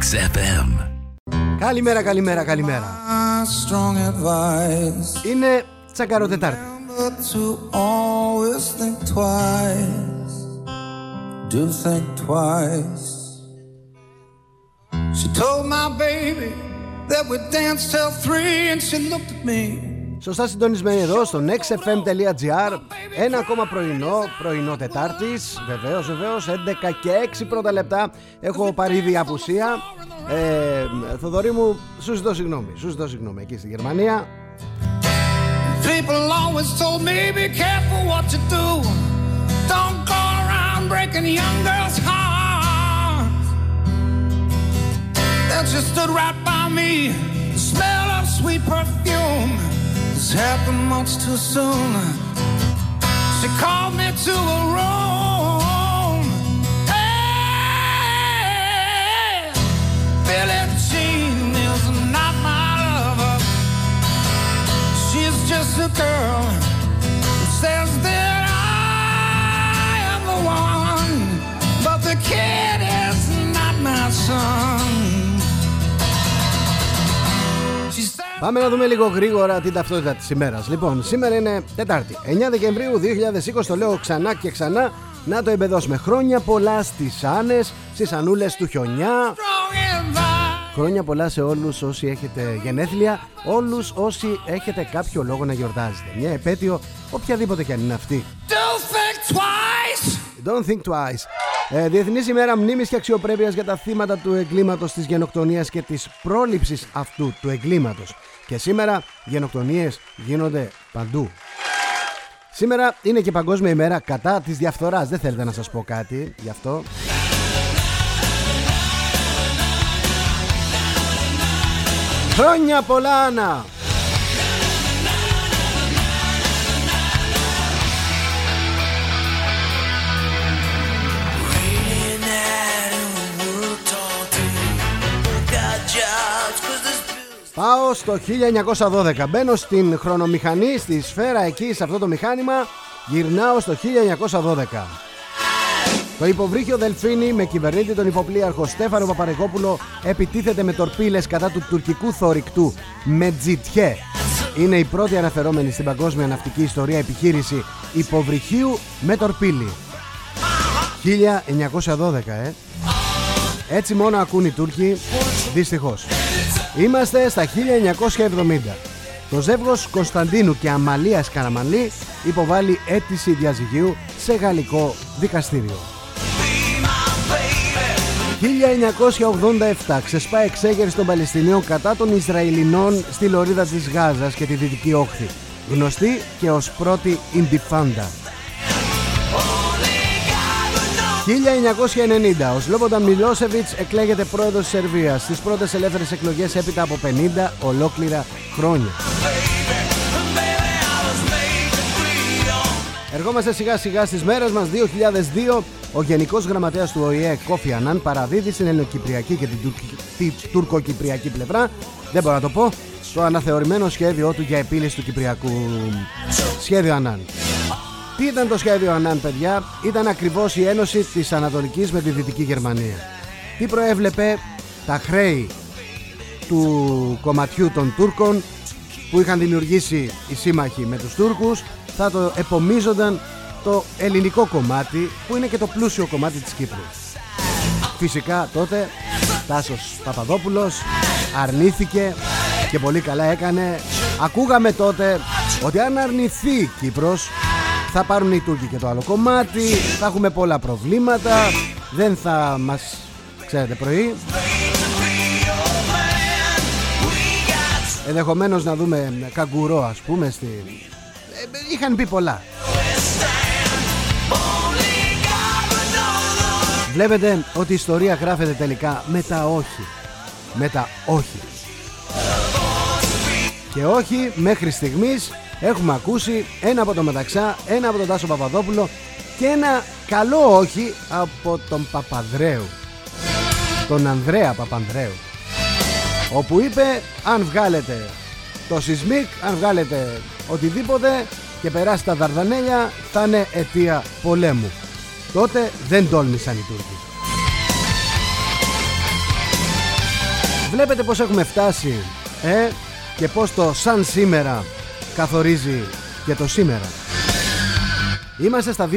Mix FM. Καλημέρα, καλημέρα, καλημέρα. Είναι τσακαρό Τετάρτη. to always think twice. Do think twice. She told my baby that we danced till three, and she looked at me. Σωστά συντονισμένοι εδώ στο nextfm.gr Ένα ακόμα πρωινό, πρωινό Τετάρτης Βεβαίως, βεβαίως, 11 και 6 πρώτα λεπτά Έχω πάρει ήδη απουσία ε, Θοδωρή μου, σου ζητώ συγγνώμη Σου ζητώ συγγνώμη εκεί στη Γερμανία People always told me be careful what you do. Don't go around breaking young girls' hearts. Then she stood right by me, the smell of sweet perfume. This happened much too soon. She called me to a room. Hey, Billie Jean is not my lover. She's just a girl who says that I am the one, but the kid is not my son. Πάμε να δούμε λίγο γρήγορα την ταυτότητα της ημέρας Λοιπόν, σήμερα είναι Τετάρτη 9 Δεκεμβρίου 2020 Το λέω ξανά και ξανά Να το εμπεδώσουμε Χρόνια πολλά στις Άνες Στις Ανούλες του Χιονιά Strong and I. Χρόνια πολλά σε όλους όσοι έχετε γενέθλια, όλους όσοι έχετε κάποιο λόγο να γιορτάζετε. Μια επέτειο, οποιαδήποτε και αν είναι αυτή. Do think twice. Don't think twice. Ε, Διεθνής ημέρα μνήμης και αξιοπρέπειας για τα θύματα του εγκλήματος της γενοκτονίας και της πρόληψης αυτού του εγκλήματος. Και σήμερα γενοκτονίες γίνονται παντού. Σήμερα είναι και παγκόσμια ημέρα κατά της διαφθοράς. Δεν θέλετε να σας πω κάτι γι' αυτό. Χρόνια πολλά, Άννα! Πάω στο 1912. Μπαίνω στην χρονομηχανή, στη σφαίρα εκεί, σε αυτό το μηχάνημα. Γυρνάω στο 1912. Το υποβρύχιο Δελφίνη με κυβερνήτη τον υποπλοίαρχο Στέφανο Παπαρεκόπουλο επιτίθεται με τορπίλες κατά του τουρκικού θορυκτού Μετζιτιέ. Είναι η πρώτη αναφερόμενη στην παγκόσμια ναυτική ιστορία επιχείρηση υποβρυχίου με τορπίλη. 1912, ε. Έτσι μόνο ακούν οι Τούρκοι, δυστυχώς. Είμαστε στα 1970. Το ζεύγος Κωνσταντίνου και Αμαλίας Καραμανλή υποβάλλει αίτηση διαζυγίου σε γαλλικό δικαστήριο. 1987 ξεσπά εξέγερση των Παλαιστινίων κατά των Ισραηλινών στη λωρίδα της Γάζας και τη Δυτική Όχθη, γνωστή και ως πρώτη Ιντιφάντα. 1990 ο Σλόμπονταν Μιλόσεβιτς εκλέγεται πρόεδρος της Σερβίας στις πρώτες ελεύθερες εκλογές έπειτα από 50 ολόκληρα χρόνια. Ερχόμαστε σιγά σιγά στις μέρες μας 2002 ο Γενικός Γραμματέας του ΟΗΕ Κόφι Ανάν παραδίδει στην ελληνοκυπριακή και την τουρκ- τη τουρκοκυπριακή πλευρά. Δεν μπορώ να το πω. Το αναθεωρημένο σχέδιό του για επίλυση του Κυπριακού. Σχέδιο Ανάν. Τι ήταν το σχέδιο Ανάν, παιδιά, ήταν ακριβώς η ένωση της Ανατολικής με τη Δυτική Γερμανία. Τι προέβλεπε τα χρέη του κομματιού των Τούρκων που είχαν δημιουργήσει οι σύμμαχοι με τους Τούρκους; Θα το επομίζονταν το ελληνικό κομμάτι που είναι και το πλούσιο κομμάτι της Κύπρου. Φυσικά τότε Τάσος Παπαδόπουλος αρνήθηκε και πολύ καλά έκανε. Ακούγαμε τότε ότι αν αρνηθεί η Κύπρος θα πάρουν οι Τούρκοι και το άλλο κομμάτι, θα έχουμε πολλά προβλήματα, δεν θα μας ξέρετε πρωί. Ενδεχομένως να δούμε καγκουρό ας πούμε στη... Ε, Είχαν πει πολλά. Βλέπετε ότι η ιστορία γράφεται τελικά με τα όχι. Με τα όχι. Και όχι μέχρι στιγμής έχουμε ακούσει ένα από τον Μεταξά, ένα από τον Τάσο Παπαδόπουλο και ένα καλό όχι από τον Παπαδρέου Τον Ανδρέα Παπανδρέου Όπου είπε αν βγάλετε το σεισμίκ, αν βγάλετε οτιδήποτε και περάσει τα Δαρδανέλια θα είναι αιτία πολέμου. Τότε δεν τόλμησαν οι Τούρκοι. Βλέπετε πως έχουμε φτάσει ε, και πως το σαν σήμερα καθορίζει και το σήμερα. Είμαστε στα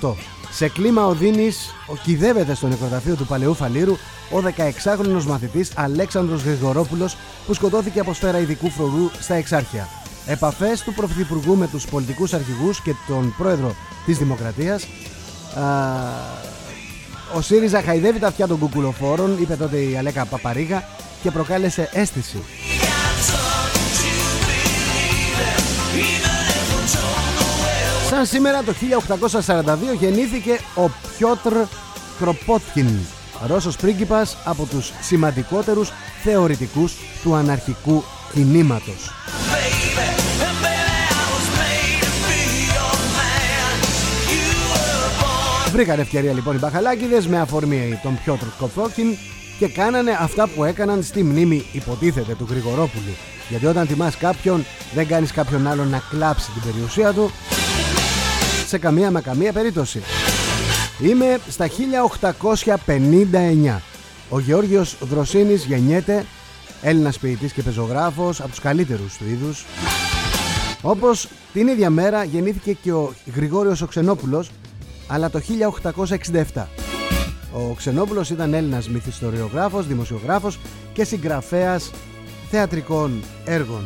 2008. Σε κλίμα οδύνης οκυδεύεται στο νεκροταφείο του Παλαιού Φαλήρου ο 16χρονος μαθητής Αλέξανδρος Γρηγορόπουλος που σκοτώθηκε από σφαίρα ειδικού φρουρού στα Εξάρχεια. Επαφές του Πρωθυπουργού με τους πολιτικούς αρχηγούς και τον πρόεδρο της Δημοκρατίας α, ο ΣΥΡΙΖΑ χαϊδεύει τα αυτιά των κουκουλοφόρων, είπε τότε η Αλέκα Παπαρίγα και προκάλεσε αίσθηση. Σαν σήμερα το 1842 γεννήθηκε ο Πιότρ Κροπότκιν, Ρώσος πρίγκιπας από τους σημαντικότερους θεωρητικούς του αναρχικού κινήματος. Βρήκαν ευκαιρία λοιπόν οι μπαχαλάκιδες με αφορμή τον Πιότρ Κροπότκιν και κάνανε αυτά που έκαναν στη μνήμη υποτίθεται του Γρηγορόπουλου. Γιατί όταν τιμάς κάποιον δεν κάνεις κάποιον άλλον να κλάψει την περιουσία του σε καμία με καμία περίπτωση. Είμαι στα 1859. Ο Γεώργιος Δροσίνης γεννιέται, Έλληνας ποιητής και πεζογράφος, από τους καλύτερους του είδους. Όπως την ίδια μέρα γεννήθηκε και ο Γρηγόριος ο Ξενόπουλος, αλλά το 1867. Ο Ξενόπουλος ήταν Έλληνας μυθιστοριογράφος, δημοσιογράφος και συγγραφέας θεατρικών έργων.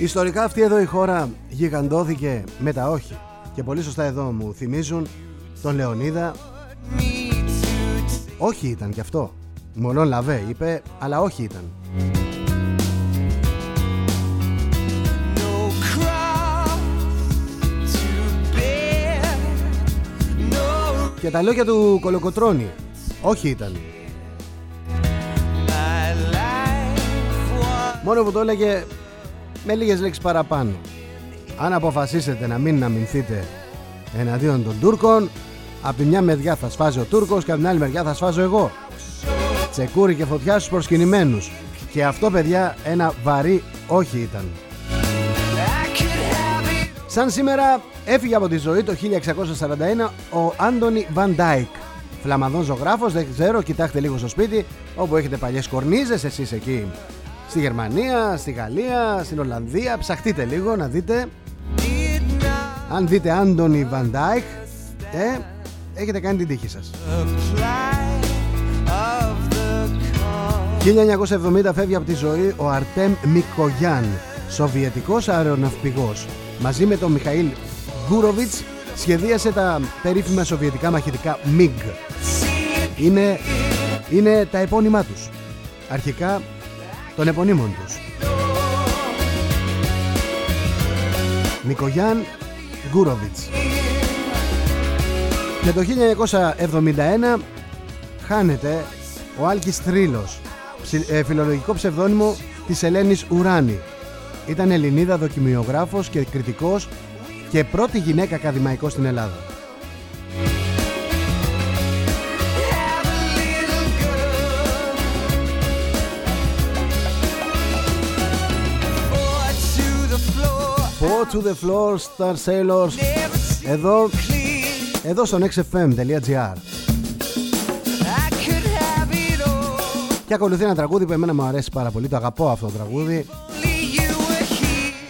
Ιστορικά αυτή εδώ η χώρα γιγαντώθηκε με τα όχι και πολύ σωστά εδώ μου θυμίζουν τον Λεωνίδα όχι ήταν κι αυτό. Μολόν λαβέ είπε αλλά όχι ήταν. Και τα λόγια του Κολοκοτρώνη όχι ήταν. Μόνο που το έλεγε με λίγες λέξεις παραπάνω. Αν αποφασίσετε να μην αμυνθείτε εναντίον των Τούρκων, από τη μια μεριά θα σφάζει ο Τούρκος και από την άλλη μεριά θα σφάζω εγώ. Τσεκούρι και φωτιά στους προσκυνημένους. Και αυτό παιδιά ένα βαρύ όχι ήταν. Σαν σήμερα έφυγε από τη ζωή το 1641 ο Άντονι Βαν Ντάικ. Φλαμανδός ζωγράφος, δεν ξέρω, κοιτάξτε λίγο στο σπίτι όπου έχετε παλιές κορνίζες εσείς εκεί στη Γερμανία, στη Γαλλία, στην Ολλανδία. Ψαχτείτε λίγο να δείτε. Αν δείτε Άντωνι Βαντάικ, ε, έχετε κάνει την τύχη σας. 1970 φεύγει από τη ζωή ο Αρτέμ Μικογιάν, σοβιετικός αεροναυπηγός. Μαζί με τον Μιχαήλ Γκούροβιτς σχεδίασε τα περίφημα σοβιετικά μαχητικά MiG. Είναι, είναι τα επώνυμά τους. Αρχικά των επωνύμων τους. Νικογιάν Γκούροβιτς. Και το 1971 χάνεται ο Άλκης Θρύλος, ε, φιλολογικό ψευδόνυμο της Ελένης Ουράνη. Ήταν Ελληνίδα δοκιμιογράφος και κριτικός και πρώτη γυναίκα ακαδημαϊκός στην Ελλάδα. to the floor, Star Sailors. Εδώ, εδώ στο nextfm.gr. Και ακολουθεί ένα τραγούδι που εμένα μου αρέσει πάρα πολύ, το αγαπώ αυτό το τραγούδι.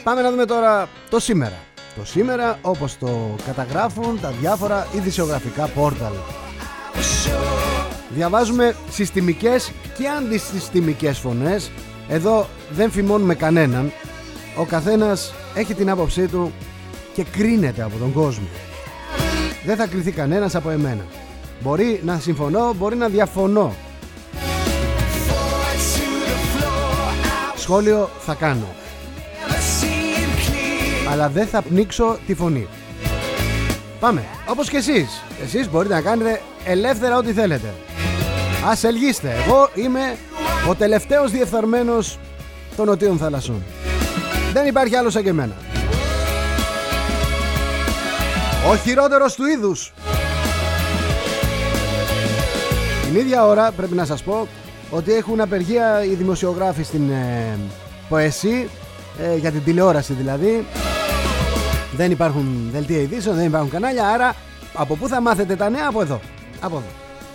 Πάμε να δούμε τώρα το σήμερα. Το σήμερα όπως το καταγράφουν τα διάφορα ειδησιογραφικά πόρταλ. Διαβάζουμε συστημικές και αντισυστημικές φωνές. Εδώ δεν φημώνουμε κανέναν. Ο καθένας έχει την άποψή του και κρίνεται από τον κόσμο. Δεν θα κριθεί κανένας από εμένα. Μπορεί να συμφωνώ, μπορεί να διαφωνώ. Σχόλιο θα κάνω. Αλλά δεν θα πνίξω τη φωνή. Πάμε, όπως και εσείς. Εσείς μπορείτε να κάνετε ελεύθερα ό,τι θέλετε. Ας ελγίστε. Εγώ είμαι ο τελευταίος διεφθαρμένος των νοτίων θαλασσών. Δεν υπάρχει άλλος σαν και εμένα. Ο χειρότερος του είδους. Την ίδια ώρα πρέπει να σας πω ότι έχουν απεργία οι δημοσιογράφοι στην ε, ΠΟΕΣΥ ε, για την τηλεόραση δηλαδή. Δεν υπάρχουν δελτία ειδήσεων, δεν υπάρχουν κανάλια, άρα από πού θα μάθετε τα νέα; Από εδώ. Από εδώ.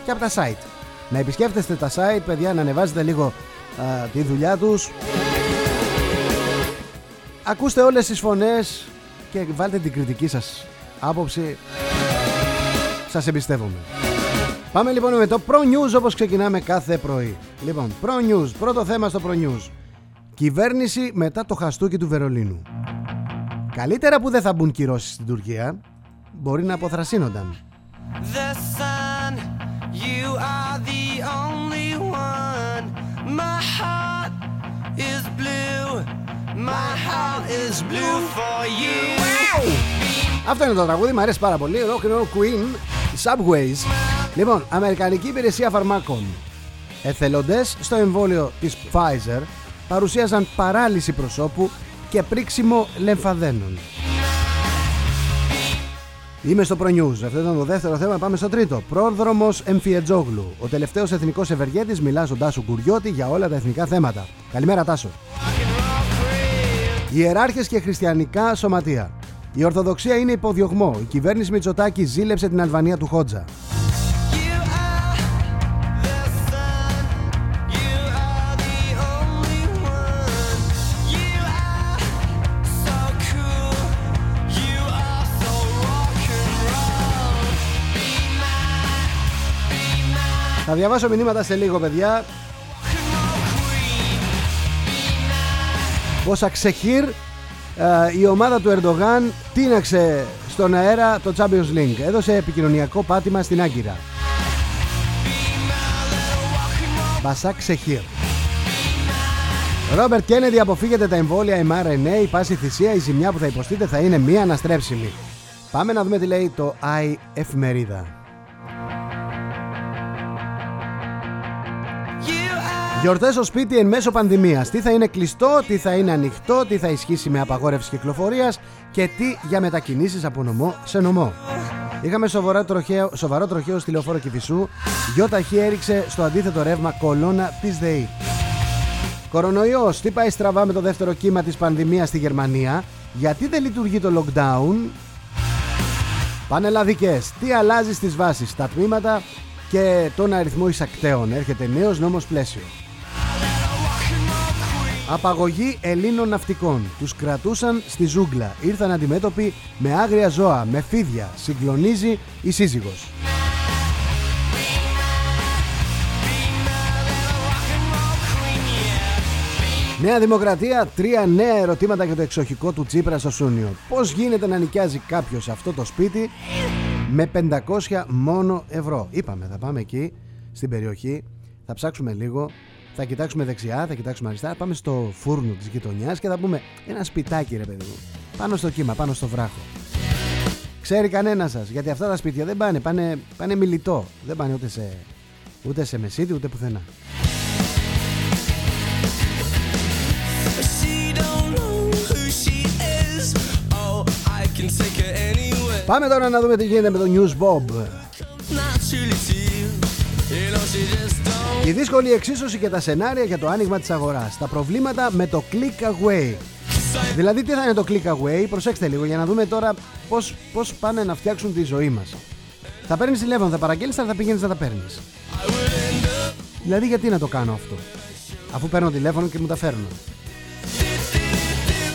Και από τα site. Να επισκέφτεστε τα site, παιδιά, να ανεβάζετε λίγο α, τη δουλειά τους. Ακούστε όλες τις φωνές και βάλτε την κριτική σας άποψη. Σας εμπιστεύομαι. Πάμε λοιπόν με το Pro News όπως ξεκινάμε κάθε πρωί. Λοιπόν, Pro News, πρώτο θέμα στο Pro News. Κυβέρνηση μετά το χαστούκι του Βερολίνου. Καλύτερα που δεν θα μπουν κυρώσεις στην Τουρκία, μπορεί να αποθρασύνονταν. The sun, you are the only one. My heart is blue. My heart is blue for you. Αυτό είναι το τραγούδι, μου αρέσει πάρα πολύ. Rock and Roll Queen, Subways. Λοιπόν, Αμερικανική Υπηρεσία Φαρμάκων. Εθελοντές στο εμβόλιο της Pfizer παρουσίαζαν παράλυση προσώπου και πρίξιμο λεμφαδένων. Είμαι στο Pro News. Αυτό ήταν το δεύτερο θέμα. Πάμε στο τρίτο. Πρόδρομος Εμφιετζόγλου. Ο τελευταίος εθνικός ευεργέτης μιλά στον Τάσο Κουριώτη για όλα τα εθνικά θέματα. Καλημέρα, Τάσο. Ιεράρχες και χριστιανικά σωματεία. Η Ορθοδοξία είναι υποδιωγμό. Η κυβέρνηση Μητσοτάκη ζήλεψε την Αλβανία του Χότζα. You are the sun. You are the only one. You are so cool. You are so rock and roll. Be mine, be mine, Θα διαβάσω μηνύματα σε λίγο, παιδιά. Πόσα ξεχύρ ε, η ομάδα του Ερντογάν τίναξε στον αέρα το Champions League. Έδωσε επικοινωνιακό πάτημα στην Άγκυρα. Μπασάκ Ξεχύρ. Ρόμπερτ Κένεδι αποφύγετε τα εμβόλια mRNA. Η πάση θυσία, η ζημιά που θα υποστείτε θα είναι μία αναστρέψιμη. Πάμε να δούμε τι λέει το I εφημερίδα. Γιορτές στο σπίτι εν μέσω πανδημίας. Τι θα είναι κλειστό, τι θα είναι ανοιχτό, τι θα ισχύσει με απαγόρευση κυκλοφορίας και τι για μετακινήσεις από νομό σε νομό. Είχαμε σοβαρό τροχαίο, σοβαρό τροχαίο στη λεωφόρο Κηφισού. Γιο ταχύ έριξε στο αντίθετο ρεύμα κολόνα της ΔΕΗ. Κορονοϊός, τι πάει στραβά με το δεύτερο κύμα της πανδημίας στη Γερμανία; Γιατί δεν λειτουργεί το lockdown; Πανελλαδικές, τι αλλάζει στις βάσεις, τα τμήματα και τον αριθμό εισακτέων; Έρχεται νέος νόμος πλαίσιο. Απαγωγή Ελλήνων ναυτικών. Τους κρατούσαν στη ζούγκλα. Ήρθαν αντιμέτωποι με άγρια ζώα, με φίδια. Συγκλονίζει η σύζυγος. Νέα Δημοκρατία, τρία νέα ερωτήματα για το εξοχικό του Τσίπρα στο Σούνιο. Πώς γίνεται να νοικιάζει κάποιος αυτό το σπίτι με 500 μόνο ευρώ; Είπαμε, θα πάμε εκεί στην περιοχή, θα ψάξουμε λίγο, θα κοιτάξουμε δεξιά, θα κοιτάξουμε αριστερά, πάμε στο φούρνο της γειτονιάς και θα πούμε ένα σπιτάκι ρε παιδί μου, πάνω στο κύμα, πάνω στο βράχο. Ξέρει κανένα σας, γιατί αυτά τα σπίτια δεν πάνε, πάνε, πάνε μιλητό, δεν πάνε ούτε σε, ούτε σε μεσίτη ούτε πουθενά. She don't know who she is. Oh, I can take her anywhere. Πάμε τώρα να δούμε τι γίνεται με το News Bob. Η δύσκολη εξίσωση και τα σενάρια για το άνοιγμα της αγοράς. Τα προβλήματα με το click away. Δηλαδή τι θα είναι το click away, προσέξτε λίγο για να δούμε τώρα πώς, πώς πάνε να φτιάξουν τη ζωή μας. Θα παίρνεις τηλέφωνο, θα παραγγέλνεις, αλλά θα πηγαίνεις να τα παίρνεις. Δηλαδή γιατί να το κάνω αυτό, αφού παίρνω τηλέφωνο και μου τα φέρνουν.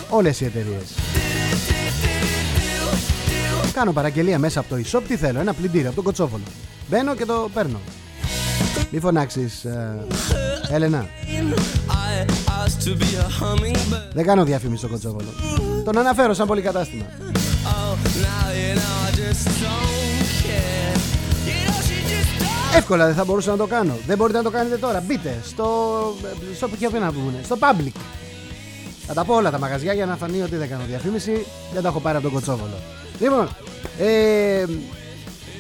Όλες οι εταιρείες. Κάνω παραγγελία μέσα από το e-shop, τι θέλω, ένα πλυντήριο από τον Κοτσόβολο. Μπαίνω και το παίρνω. Μη φωνάξεις, ε, Έλενα. I asked to be a hummingbird. Δεν κάνω διαφήμιση στο Κοτσόβολο. Τον αναφέρω σαν πολυκατάστημα. Oh, now you know I just don't care. You know she just don't. Εύκολα δεν θα μπορούσα να το κάνω. Δεν μπορείτε να το κάνετε τώρα. Μπείτε στο. στο ποιο να πούμε, στο public. Θα τα πω όλα τα μαγαζιά για να φανεί ότι δεν κάνω διαφήμιση. Δεν τα έχω πάρει από τον Κοτσόβολο. Λοιπόν, ε,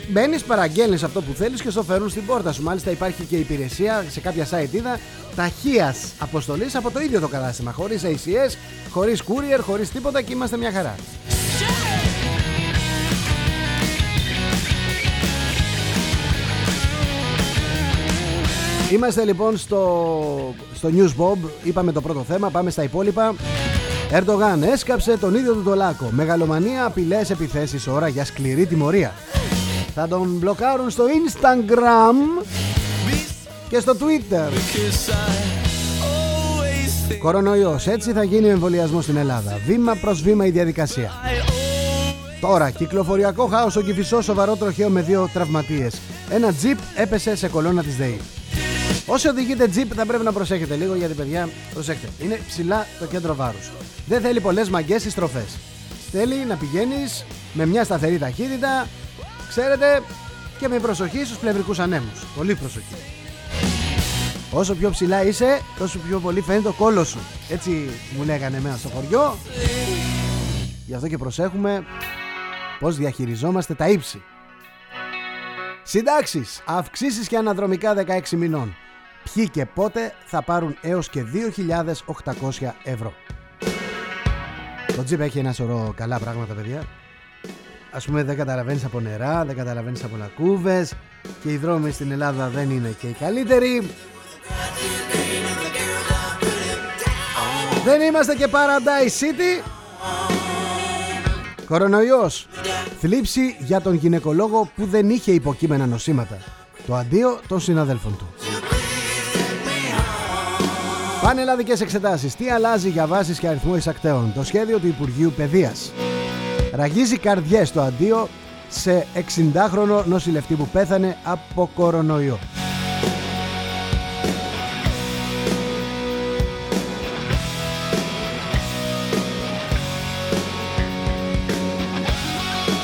μπαίνεις, παραγγέλνεις αυτό που θέλεις και στο φέρουν στην πόρτα σου. Μάλιστα υπάρχει και υπηρεσία σε κάποια site είδα ταχείας αποστολής από το ίδιο το κατάστημα. Χωρίς ACS, χωρίς courier, χωρίς τίποτα και είμαστε μια χαρά. Είμαστε λοιπόν στο, στο News Bob. Είπαμε το πρώτο θέμα. Πάμε στα υπόλοιπα. Ερντογάν έσκαψε τον ίδιο του το λάκκο. Μεγαλομανία, απειλές, επιθέσεις. Ώρα για σκληρή τιμωρία. Θα τον μπλοκάρουν στο Instagram και στο Twitter. Cause I always think Κορονοϊός. Έτσι θα γίνει ο εμβολιασμός στην Ελλάδα. Βήμα προς βήμα η διαδικασία. I always Τώρα, κυκλοφοριακό χάος στο Κυφισός, σοβαρό τροχαίο με δύο τραυματίες. Ένα τζιπ έπεσε σε κολόνα της ΔΕΗ. Όσοι οδηγείτε τζιπ θα πρέπει να προσέχετε λίγο γιατί, παιδιά, προσέχετε. Είναι ψηλά το κέντρο βάρους. Δεν θέλει πολλές μαγκές στις στροφές. Θέλει να πηγαίνεις με μια σταθερή ταχύτητα, ξέρετε, και με προσοχή στους πλευρικούς ανέμους. Πολύ προσοχή. Όσο πιο ψηλά είσαι, τόσο πιο πολύ φαίνεται το κόλος σου. Έτσι μου λέγανε εμένα στο χωριό. Γι' αυτό και προσέχουμε πώς διαχειριζόμαστε τα ύψη. Συντάξεις, αυξήσεις και αναδρομικά 16 μηνών. Ποιοι και πότε θα πάρουν έως και 2.800 ευρώ. Το τζιπ έχει ένα σωρό καλά πράγματα παιδιά. Ας πούμε δεν καταλαβαίνεις από νερά, δεν καταλαβαίνεις από λακκούβες και οι δρόμοι στην Ελλάδα δεν είναι και οι καλύτεροι. Δεν είμαστε και Paradise City. Κορονοϊός. Θλίψη για τον γυναικολόγο που δεν είχε υποκείμενα νοσήματα. Το αντίο των συναδέλφων του. Πανελλαδικές εξετάσεις. Τι αλλάζει για βάσεις και αριθμό εισακτέων. Το σχέδιο του Υπουργείου Παιδείας. Ραγίζει καρδιές το αντίο σε 60χρονο νοσηλευτή που πέθανε από κορονοϊό.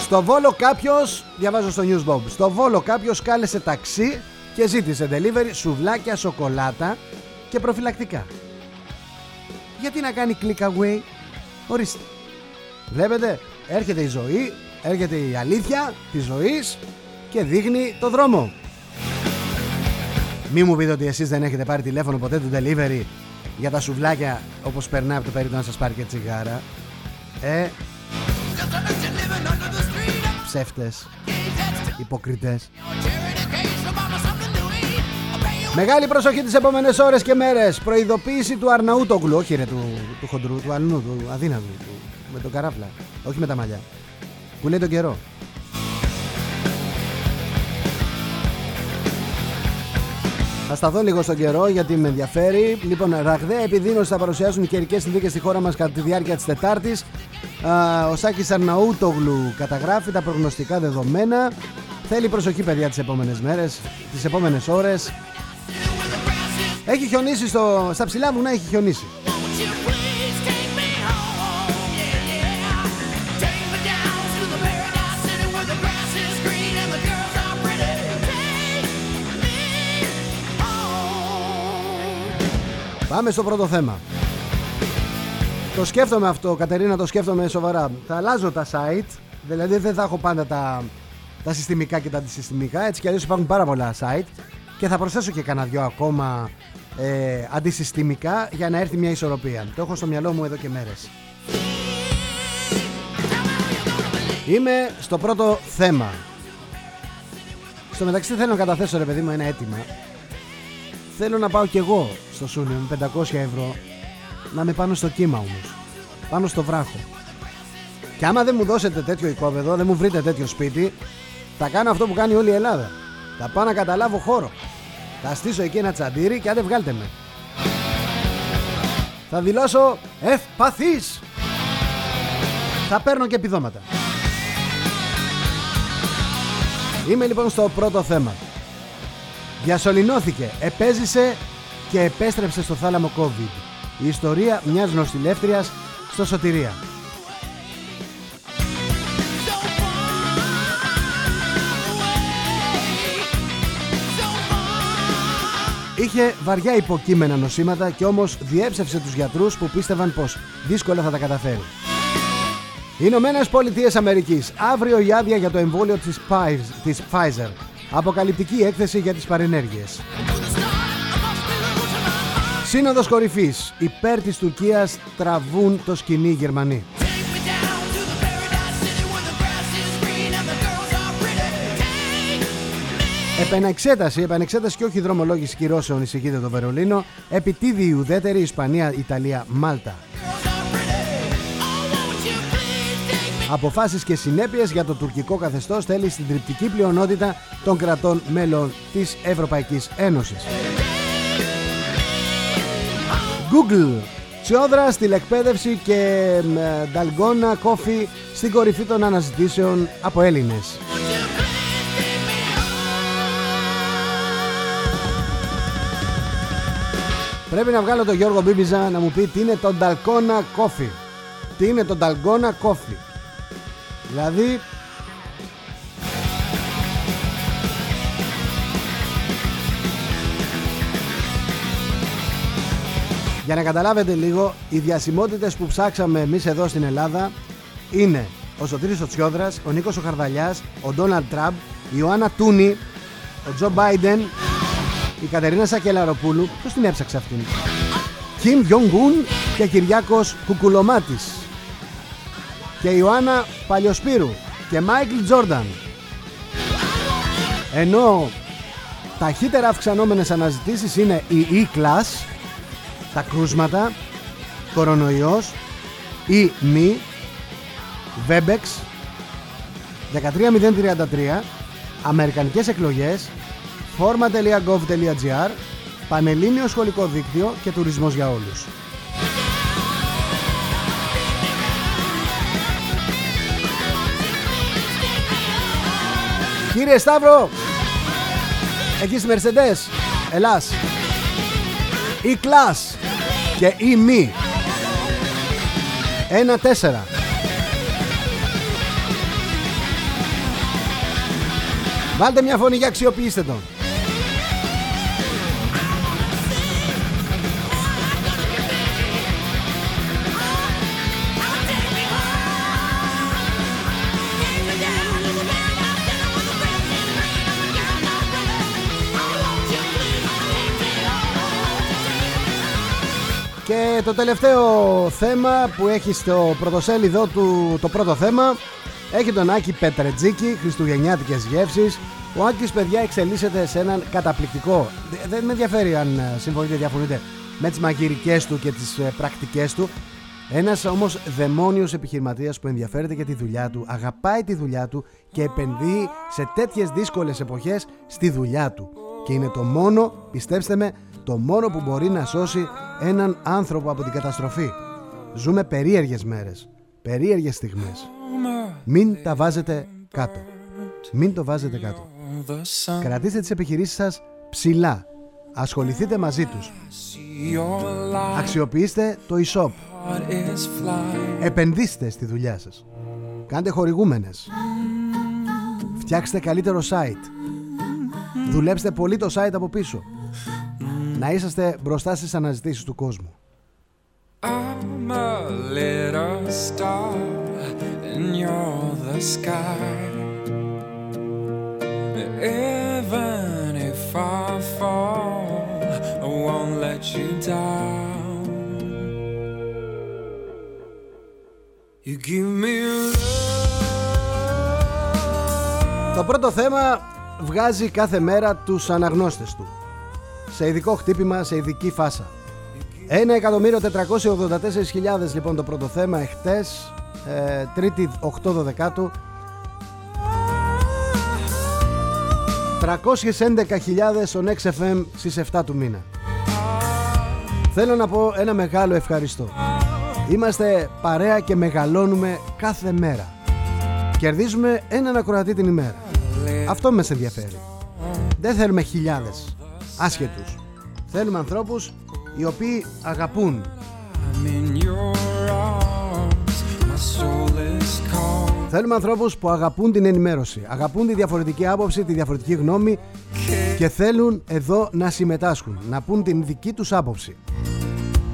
Στο Βόλο κάποιος, διαβάζω στο News Bob, στο Βόλο κάποιος κάλεσε ταξί και ζήτησε delivery σουβλάκια, σοκολάτα και προφυλακτικά. Γιατί να κάνει click away, ορίστε. Βλέπετε, έρχεται η ζωή, έρχεται η αλήθεια της ζωής και δείχνει το δρόμο. Μη μου πείτε ότι εσείς δεν έχετε πάρει τηλέφωνο ποτέ του delivery για τα σουβλάκια όπως περνάει από το περίπτωμα να σας πάρει και τσιγάρα. Ε, ψεύτες, υποκριτές. Μεγάλη προσοχή τις επόμενες ώρες και μέρες. Προειδοποίηση του Αρναούτογλου, όχι ρε του, του χοντρού, του αλλού, του αδύναμου, του, με τον καράφλα, όχι με τα μαλλιά. Που λέει τον καιρό. Θα σταθώ λίγο στον καιρό γιατί με ενδιαφέρει. Λοιπόν, ραγδαία επιδείνωση θα παρουσιάσουν οι καιρικές συνθήκες στη χώρα μας κατά τη διάρκεια της Τετάρτης. Ο Σάκης Αρναούτογλου καταγράφει τα προγνωστικά δεδομένα. Θέλει προσοχή, παιδιά, τις επόμενες μέρες, τις επόμενες ώρες. Έχει χιονίσει στο... στα ψηλά βουνά, έχει χιονίσει. Πάμε στο πρώτο θέμα. Το σκέφτομαι αυτό, Κατερίνα, το σκέφτομαι σοβαρά. Θα αλλάζω τα site, δηλαδή δεν θα έχω πάντα τα, τα συστημικά και τα αντισυστημικά. Έτσι κι αλλιώς υπάρχουν πάρα πολλά site και θα προσθέσω και κανένα δυο ακόμα ε, αντισυστημικά για να έρθει μια ισορροπία. Το έχω στο μυαλό μου εδώ και μέρες. Είμαι στο πρώτο θέμα. Στο μεταξύ θέλω να καταθέσω ρε παιδί μου ένα αίτημα. Θέλω να πάω κι εγώ στο Σούνιο με 500 ευρώ να με πάνω στο κύμα όμως. Πάνω στο βράχο. Και άμα δεν μου δώσετε τέτοιο οικόπεδο, δεν μου βρείτε τέτοιο σπίτι, θα κάνω αυτό που κάνει όλη η Ελλάδα. Θα πάω να καταλάβω χώρο. Θα στήσω εκεί ένα τσαντήρι και άντε βγάλτε με. Θα δηλώσω ευπαθής. Θα παίρνω και επιδόματα. Είμαι λοιπόν στο πρώτο θέμα. Διασωληνώθηκε, επέζησε και επέστρεψε στο θάλαμο COVID. Η ιστορία μιας νοσηλεύτριας στο Σωτηρία. Είχε βαριά υποκείμενα νοσήματα και όμως διέψευσε τους γιατρούς που πίστευαν πως δύσκολα θα τα καταφέρει. Οι Ηνωμένες Πολιτείες Αμερικής. Αύριο η άδεια για το εμβόλιο της, Pfiz- της Pfizer. Αποκαλυπτική έκθεση για τις παρενέργειες. Σύνοδος κορυφής. Υπέρ της Τουρκίας τραβούν το σκηνή οι Γερμανοί. Επανεξέταση, επανεξέταση και όχι δρομολόγηση κυρώσεων εισηγείται το Βερολίνο. Επιτίδη η ουδέτερη Ισπανία, Ιταλία, Μάλτα. Αποφάσεις και συνέπειες για το τουρκικό καθεστώς θέλει στην τριπτική πλειονότητα των κρατών μέλων της Ευρωπαϊκής Ένωσης. Google Τσιόδρα στη εκπαίδευση και Νταλγκόνα Κόφι στην κορυφή των αναζητήσεων από Έλληνες. Πρέπει να βγάλω τον Γιώργο Μπίμπιζα να μου πει τι είναι το Νταλκόνα Κόφι. Τι είναι το Νταλγκόνα Κόφι. Δηλαδή Για να καταλάβετε λίγο, οι διασημότητες που ψάξαμε εμείς εδώ στην Ελλάδα είναι ο Σωτήρης ο Τσιόδρας, ο Νίκος ο Χαρδαλιάς, ο Ντόναλτ Τραμπ, η Ιωάννα Τούνη, ο Τζο Μπάιντεν, η Κατερίνα Σακελαροπούλου, ποιος την έψαξε αυτήν, Κιμ Γιονγκούν και Κυριάκος Κουκουλομάτης και Ιωάννα Παλιοσπύρου και Μάικλ Τζόρνταν. Ενώ ταχύτερα αυξανόμενες αναζητήσεις είναι η E-Class, τα κρούσματα, κορονοϊός ή μη, Webex, 13033, Αμερικανικές εκλογές, forma.gov.gr, Πανελλήνιο Σχολικό Δίκτυο και Τουρισμός για όλους. Κύριε Σταύρο, εκεί στη Mercedes, Ελλάς, η κλάς και η μη. Ένα τέσσερα. Βάλτε μια φωνή για αξιοποιήστε τον. Και το τελευταίο θέμα που έχει στο πρωτοσέλιδο του το πρώτο θέμα έχει τον Άκη Πετρετζίκη, Χριστουγεννιάτικες γεύσεις. Ο Άκης παιδιά εξελίσσεται σε έναν καταπληκτικό, δεν με ενδιαφέρει αν ε, συμφωνείτε διαφωνείτε με τις μαγειρικές του και τις ε, πρακτικές του. Ένας όμως δαιμόνιος επιχειρηματίας που ενδιαφέρεται για τη δουλειά του, αγαπάει τη δουλειά του και επενδύει σε τέτοιες δύσκολες εποχές στη δουλειά του. Και είναι το μόνο, πιστέψτε με, το μόνο που μπορεί να σώσει έναν άνθρωπο από την καταστροφή. Ζούμε περίεργες μέρες, περίεργες στιγμές. Μην τα βάζετε κάτω. Μην το βάζετε κάτω. Κρατήστε τις επιχειρήσεις σας ψηλά. Ασχοληθείτε μαζί τους. Αξιοποιήστε το e-shop. Επενδύστε στη δουλειά σας. Κάντε χορηγούμενες. Φτιάξτε καλύτερο site. Δουλέψτε πολύ το site από πίσω. Να είσαστε μπροστά στις αναζητήσεις του κόσμου. I'm a little star and you're the sky. Even if I fall, I won't let you down. You give me Το πρώτο θέμα βγάζει κάθε μέρα τους αναγνώστες του. Σε ειδικό χτύπημα, σε ειδική φάσα. 1.484.000 λοιπόν το πρώτο θέμα εχθές, ε, τρίτη 8 12 311.000 στο Next FM στις 7 του μήνα. Θέλω να πω ένα μεγάλο ευχαριστώ. Είμαστε παρέα και μεγαλώνουμε κάθε μέρα. Κερδίζουμε έναν ακροατή την ημέρα. Αυτό μας ενδιαφέρει. Δεν θέλουμε χιλιάδες άσχετους. Θέλουμε ανθρώπους οι οποίοι αγαπούν. I'm in your arms, my soul is calm. Θέλουμε ανθρώπους που αγαπούν την ενημέρωση, αγαπούν τη διαφορετική άποψη, τη διαφορετική γνώμη και θέλουν εδώ να συμμετάσχουν, να πούν την δική τους άποψη.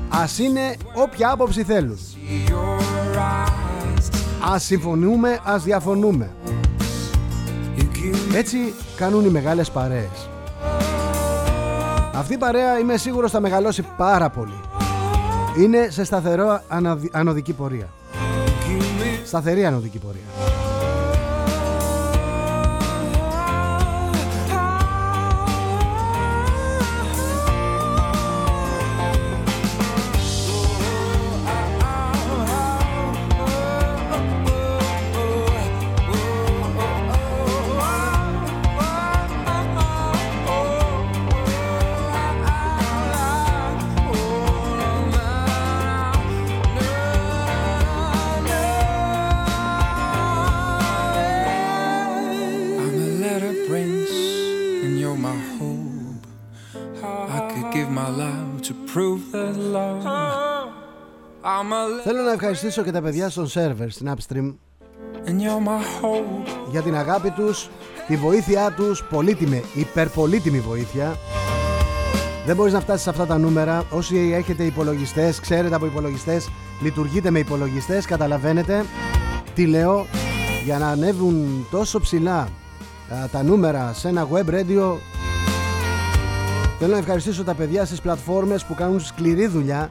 Ας είναι όποια άποψη θέλουν. Your eyes, Ας συμφωνούμε, ας διαφωνούμε. you give Έτσι κάνουν οι μεγάλες παρέες. Αυτή η παρέα είμαι σίγουρος θα μεγαλώσει πάρα πολύ. Είναι σε σταθερό αναδι- ανωδική πορεία. Σταθερή ανωδική πορεία. Ευχαριστήσω και τα παιδιά στον σερβερ στην Upstream and you're my hope. για την αγάπη τους, τη βοήθειά τους, πολύτιμη, υπερπολίτιμη βοήθεια. Δεν μπορείς να φτάσεις σε αυτά τα νούμερα. Όσοι έχετε υπολογιστές, ξέρετε από υπολογιστές, λειτουργείτε με υπολογιστές, καταλαβαίνετε τι λέω. Για να ανέβουν τόσο ψηλά α, τα νούμερα σε ένα web radio Θέλω να ευχαριστήσω τα παιδιά στις πλατφόρμες που κάνουν σκληρή δουλειά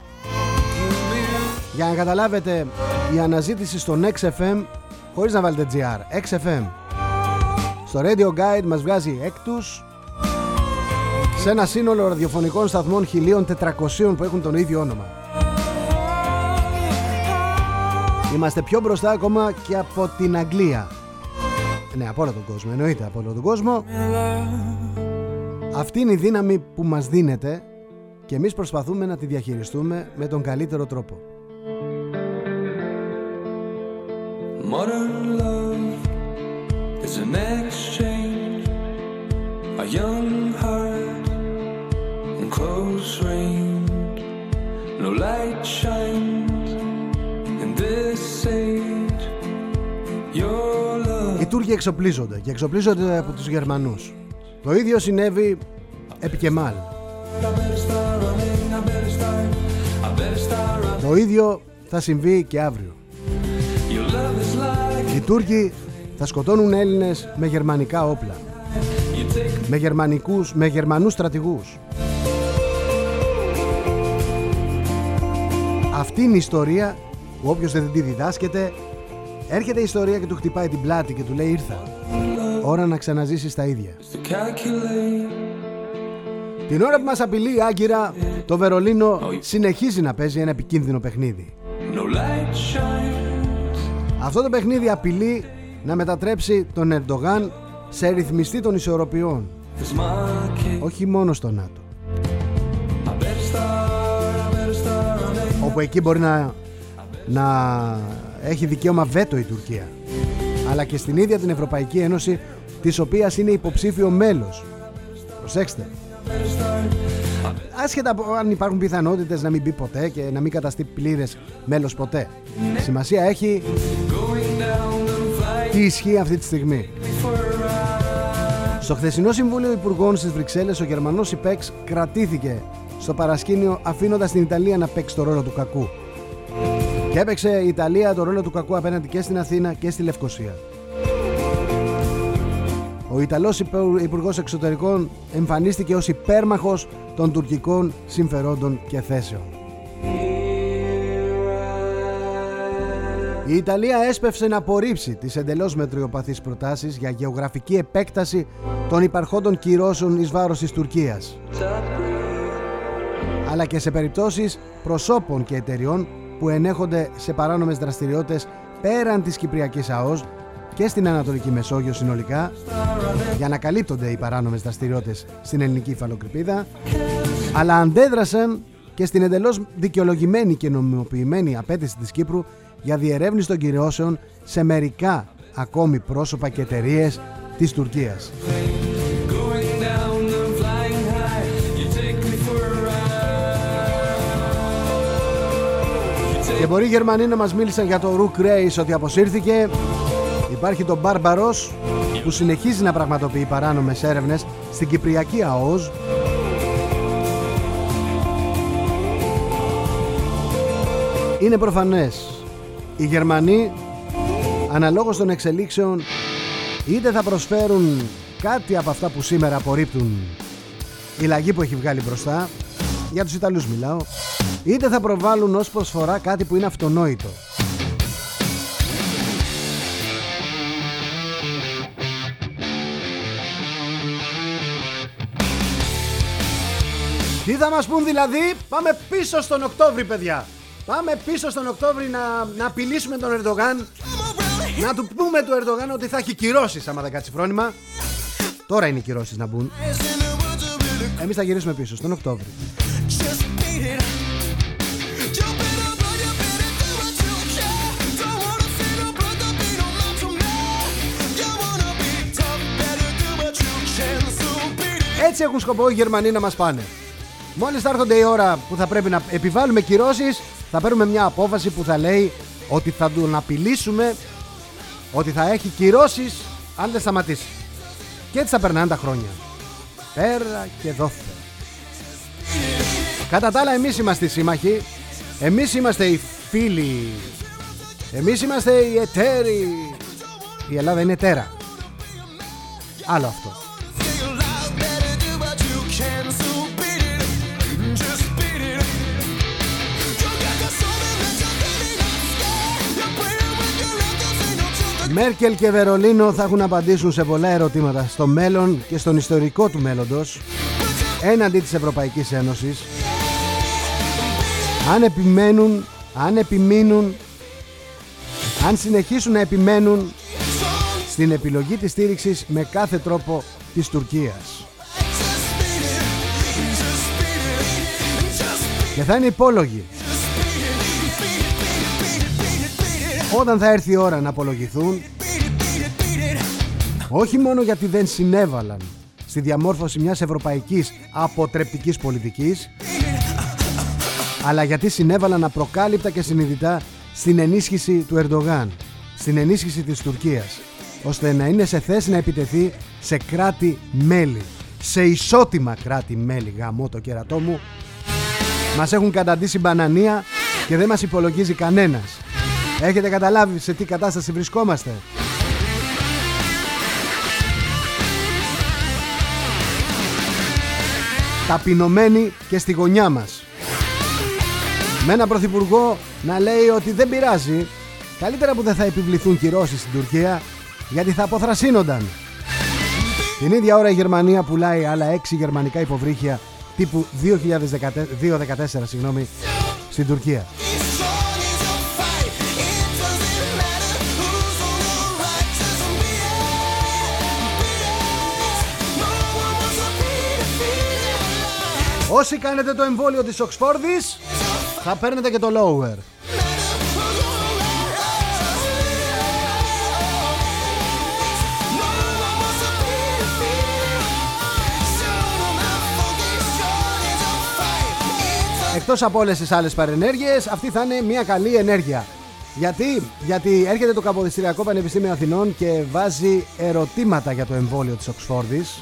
Για να καταλάβετε η αναζήτηση στον XFM χωρίς να βάλετε GR XFM Στο Radio Guide μας βγάζει έκτους σε ένα σύνολο ραδιοφωνικών σταθμών 1400 που έχουν τον ίδιο όνομα. Είμαστε πιο μπροστά ακόμα και από την Αγγλία. Ναι, από όλο τον κόσμο, εννοείται από όλο τον κόσμο. Αυτή είναι η δύναμη που μας δίνεται και εμείς προσπαθούμε να τη διαχειριστούμε με τον καλύτερο τρόπο. Modern love is an exchange, a young heart in close range. No light shines in this age. Your love. Οι Τούρκοι εξοπλίζονται και εξοπλίζονται από τους Γερμανούς. Το ίδιο συνέβη επί Κεμάλ. Το ίδιο θα συμβεί και αύριο. Οι Τούρκοι θα σκοτώνουν Έλληνες με γερμανικά όπλα. you take Με, γερμανικούς, με γερμανούς στρατηγούς. Αυτή είναι η ιστορία που όποιος δεν τη διδάσκεται έρχεται η ιστορία και του χτυπάει την πλάτη και του λέει ήρθα. Ώρα να ξαναζήσεις τα ίδια. to calculate. Την ώρα που μας απειλεί η Άγκυρα, το Βερολίνο συνεχίζει να παίζει ένα επικίνδυνο παιχνίδι. No light shines. Αυτό το παιχνίδι απειλεί να μετατρέψει τον Ερντογάν σε ρυθμιστή των ισορροπιών, It's my case. όχι μόνο στο ΝΑΤΟ. I better start. I better start running. όπου εκεί μπορεί να, να έχει δικαίωμα βέτο η Τουρκία αλλά και στην ίδια την Ευρωπαϊκή Ένωση της οποίας είναι υποψήφιο μέλος προσέξτε άσχετα από αν υπάρχουν πιθανότητες να μην μπει ποτέ και να μην καταστεί πλήρες μέλος ποτέ σημασία έχει τι ισχύει αυτή τη στιγμή for a ride. Στο χθεσινό Συμβούλιο Υπουργών στις Βρυξέλλες ο Γερμανός ΥΠΕΞ κρατήθηκε στο παρασκήνιο αφήνοντας την Ιταλία να παίξει το ρόλο του κακού. Και έπαιξε η Ιταλία το ρόλο του κακού απέναντι και στην Αθήνα και στη Λευκοσία. Ο Ιταλός Υπου- Υπουργός Εξωτερικών εμφανίστηκε ως υπέρμαχος των τουρκικών συμφερόντων και θέσεων. Η Ιταλία έσπευσε να απορρίψει τις εντελώς μετριοπαθείς προτάσεις για γεωγραφική επέκταση των υπαρχόντων κυρώσεων εις βάρος της Τουρκίας. Αλλά και σε περιπτώσεις προσώπων και εταιριών που ενέχονται σε παράνομες δραστηριότητες πέραν της Κυπριακής ΑΟΣ και στην Ανατολική Μεσόγειο συνολικά για να καλύπτονται οι παράνομες δραστηριότητες στην ελληνική υφαλοκρηπίδα αλλά αντέδρασαν και στην εντελώς δικαιολογημένη και νομιμοποιημένη απέτηση της Κύπρου για διερεύνηση των κυρώσεων σε μερικά ακόμη πρόσωπα και εταιρείες της Τουρκίας. Going down the flying high. You take me for a ride. Και μπορεί οι Γερμανοί να μας μίλησαν για το Ρουκ Ρέις ότι αποσύρθηκε. Υπάρχει το Μπάρμπαρος που συνεχίζει να πραγματοποιεί παράνομες έρευνες στην Κυπριακή ΑΟΣ. Είναι προφανές. Οι Γερμανοί αναλόγως των εξελίξεων είτε θα προσφέρουν κάτι από αυτά που σήμερα απορρίπτουν. Η λαγή που έχει βγάλει μπροστά για τους Ιταλούς μιλάω είτε θα προβάλλουν ως προσφορά κάτι που είναι αυτονόητο. Τι θα μας πούν δηλαδή; Πάμε πίσω στον Οκτώβρη παιδιά Πάμε πίσω στον Οκτώβρη να, να απειλήσουμε τον Ερντογάν. Να του πούμε του Ερντογάν ότι θα έχει κυρώσεις άμα δεν κάτσει φρόνημα. Τώρα είναι οι κυρώσεις να μπουν. Εμείς θα γυρίσουμε πίσω στον Οκτώβρη. Έτσι έχουν σκοπό οι Γερμανοί να μας πάνε. Μόλις θα έρχονται η ώρα που θα πρέπει να επιβάλλουμε κυρώσεις θα παίρνουμε μια απόφαση που θα λέει ότι θα τον απειλήσουμε ότι θα έχει κυρώσεις αν δεν σταματήσει. Και έτσι θα περνάνε τα χρόνια. Πέρα και δόθε. Κατά τα άλλα εμείς είμαστε οι σύμμαχοι Εμείς είμαστε οι φίλοι Εμείς είμαστε οι εταίροι Η Ελλάδα είναι τέρα Άλλο αυτό Μέρκελ και Βερολίνο θα έχουν να απαντήσουν σε πολλά ερωτήματα στο μέλλον και στον ιστορικό του μέλλοντος έναντι της Ευρωπαϊκής Ένωσης αν επιμένουν, αν επιμείνουν αν συνεχίσουν να επιμένουν στην επιλογή της στήριξης με κάθε τρόπο της Τουρκίας. Και θα είναι υπόλογοι. Όταν θα έρθει η ώρα να απολογηθούν όχι μόνο γιατί δεν συνέβαλαν στη διαμόρφωση μιας ευρωπαϊκής αποτρεπτικής πολιτικής αλλά γιατί συνέβαλαν απροκάλυπτα και συνειδητά στην ενίσχυση του Ερντογάν, στην ενίσχυση της Τουρκίας, ώστε να είναι σε θέση να επιτεθεί σε κράτη-μέλη, σε ισότιμα κράτη-μέλη, γαμώ το κερατό μου. Μας έχουν καταντήσει μπανανία και δεν μας υπολογίζει κανένας. Έχετε καταλάβει σε τι κατάσταση βρισκόμαστε; Ταπεινωμένοι και στη γωνιά μας. Με έναν πρωθυπουργό να λέει ότι δεν πειράζει. Καλύτερα που δεν θα επιβληθούν κυρώσεις στην Τουρκία γιατί θα αποθρασύνονταν. Την ίδια ώρα η Γερμανία πουλάει άλλα 6 γερμανικά υποβρύχια τύπου 2014 συγγνώμη, στην Τουρκία Όσοι κάνετε το εμβόλιο της Οξφόρδης θα παίρνετε και το lower. Εκτός από όλες τις άλλες παρενέργειες, αυτή θα είναι μια καλή ενέργεια. Γιατί, Γιατί έρχεται το Καποδιστριακό Πανεπιστήμιο Αθηνών και βάζει ερωτήματα για το εμβόλιο της Οξφόρδης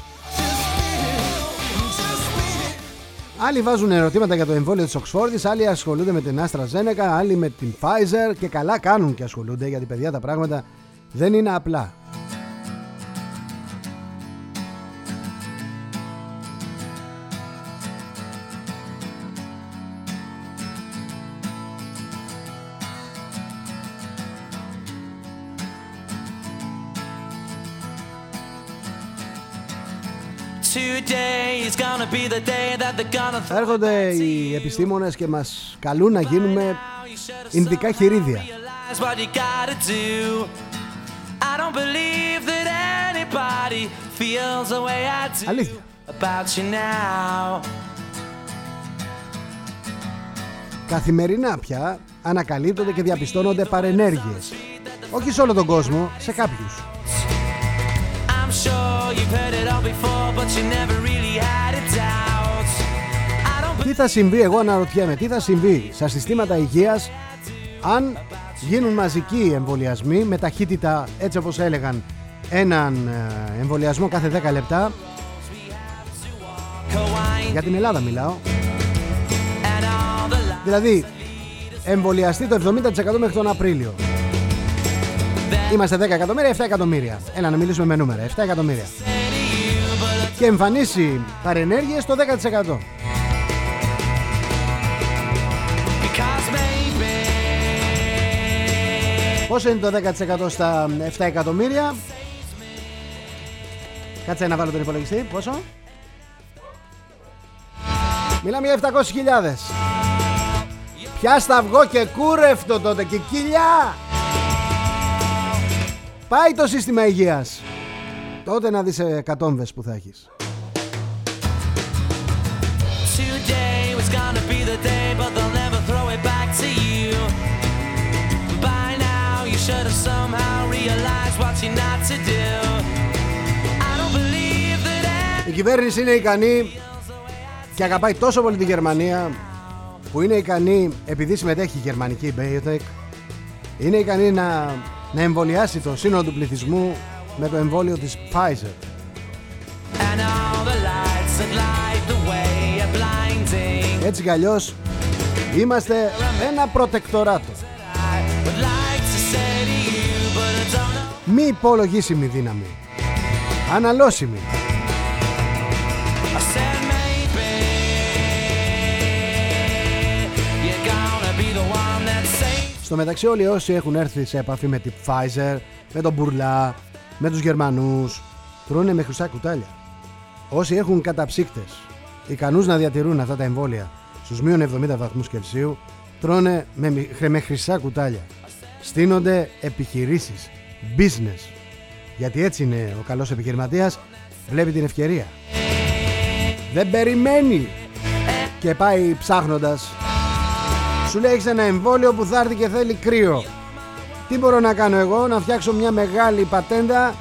Άλλοι βάζουν ερωτήματα για το εμβόλιο της Οξφόρδης, άλλοι ασχολούνται με την AstraZeneca, άλλοι με την Pfizer και καλά κάνουν και ασχολούνται γιατί παιδιά τα πράγματα δεν είναι απλά. Έρχονται οι επιστήμονες και μας καλούν να γίνουμε Ινδικά χειρίδια. Αλήθεια. Καθημερινά πια ανακαλύπτονται και διαπιστώνονται παρενέργειες. Όχι σε όλο τον κόσμο, σε κάποιους τι θα συμβεί, εγώ αναρωτιέμαι, τι θα συμβεί στα συστήματα υγείας αν γίνουν μαζικοί εμβολιασμοί με ταχύτητα έτσι όπως έλεγαν έναν ε, εμβολιασμό κάθε 10 λεπτά. Για την Ελλάδα μιλάω. Δηλαδή εμβολιαστεί το 70% μέχρι τον Απρίλιο Είμαστε 10 εκατομμύρια, 7 εκατομμύρια. Έλα να μιλήσουμε με νούμερα. 7 εκατομμύρια. Και εμφανίσει παρενέργειες το 10%. Πόσο είναι το 10% στα 7 εκατομμύρια; Κάτσε να βάλω τον υπολογιστή Πόσο; Μιλάμε για 700.000 Πιάστα αυγό και κούρευτο τότε και κοιλιά Πάει το σύστημα υγείας. Τότε να δεις εκατόμβες που θα έχεις. Η κυβέρνηση είναι ικανή και και αγαπάει τόσο πολύ τη Γερμανία που είναι ικανή, επειδή συμμετέχει η γερμανική Biotech, είναι ικανή να, να εμβολιάσει το σύνολο του πληθυσμού με το εμβόλιο της Pfizer. And all the lights that light the way are blinding. Έτσι κι αλλιώς είμαστε ένα προτεκτοράτο. I would like to say to you, but I don't know. Μη υπολογίσιμη δύναμη. Αναλώσιμη. Στο μεταξύ όλοι όσοι έχουν έρθει σε επαφή με τη Pfizer, με τον Μπουρλά, με τους Γερμανούς, τρώνε με χρυσά κουτάλια. Όσοι έχουν καταψύκτες, ικανούς να διατηρούν αυτά τα εμβόλια στους μείον 70 βαθμούς Κελσίου, τρώνε με, μι- χρε- με χρυσά κουτάλια. Στείνονται επιχειρήσεις, business. Γιατί έτσι είναι ο καλός επιχειρηματίας, βλέπει την ευκαιρία. Δεν περιμένει και πάει ψάχνοντας σου λέει έχεις ένα εμβόλιο που θα έρθει και θέλει κρύο. Τι μπορώ να κάνω εγώ, να φτιάξω μια μεγάλη πατέντα,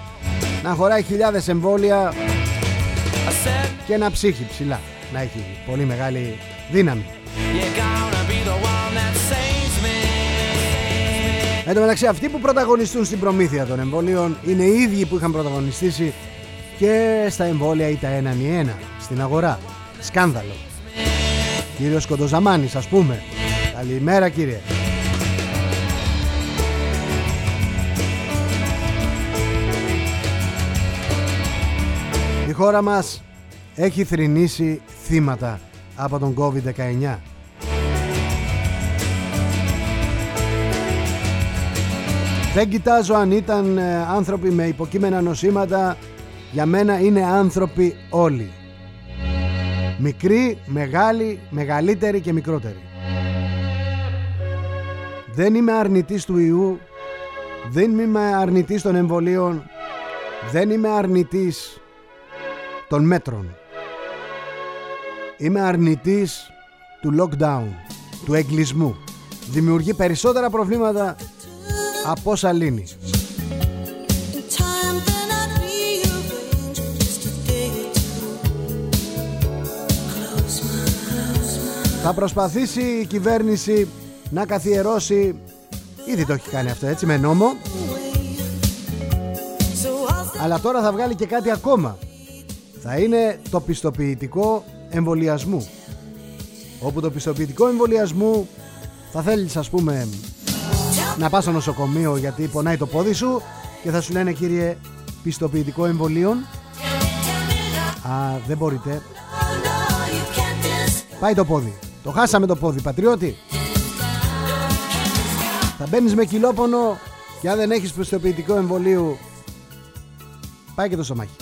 να χωράει χιλιάδες εμβόλια I said και ένα ψύχι ψηλά. Να έχει πολύ μεγάλη δύναμη. you're gonna be the one that saves me. Εν τω μεταξύ αυτοί που πρωταγωνιστούν στην προμήθεια των εμβολίων είναι οι ίδιοι που είχαν πρωταγωνιστήσει και στα εμβόλια ή τα έναν ή ένα στην αγορά. Σκάνδαλο. Κύριος Κοντοζαμάνης ας πούμε. Καλημέρα κύριε. Η χώρα μας έχει θρηνήσει θύματα από τον COVID-19. Δεν κοιτάζω αν ήταν ε, άνθρωποι με υποκείμενα νοσήματα. Για μένα είναι άνθρωποι όλοι. Μικροί, μεγάλοι, μεγαλύτεροι και μικρότεροι. Δεν είμαι αρνητής του ιού. Δεν είμαι αρνητής των εμβολίων. Δεν είμαι αρνητής των μέτρων. Είμαι αρνητής του lockdown, του εγκλισμού. Δημιουργεί περισσότερα προβλήματα από όσα λύνει. Time cannot rearrange just a day or two. Close my Θα προσπαθήσει η κυβέρνηση να καθιερώσει. Ήδη το έχει κάνει αυτό έτσι με νόμο. So I'll Αλλά τώρα θα βγάλει και κάτι ακόμα. Θα είναι το πιστοποιητικό εμβολιασμού. Όπου το πιστοποιητικό εμβολιασμού Θα θέλεις ας πούμε Να πας στο νοσοκομείο γιατί πονάει το πόδι σου Και θα σου λένε κύριε πιστοποιητικό εμβολίων Α δεν μπορείτε. No, you can't just Πάει το πόδι. Το χάσαμε το πόδι πατριώτη Θα μπαίνεις με κιλόπονο Και αν δεν έχεις πιστοποιητικό εμβολίου Πάει και το στομάχι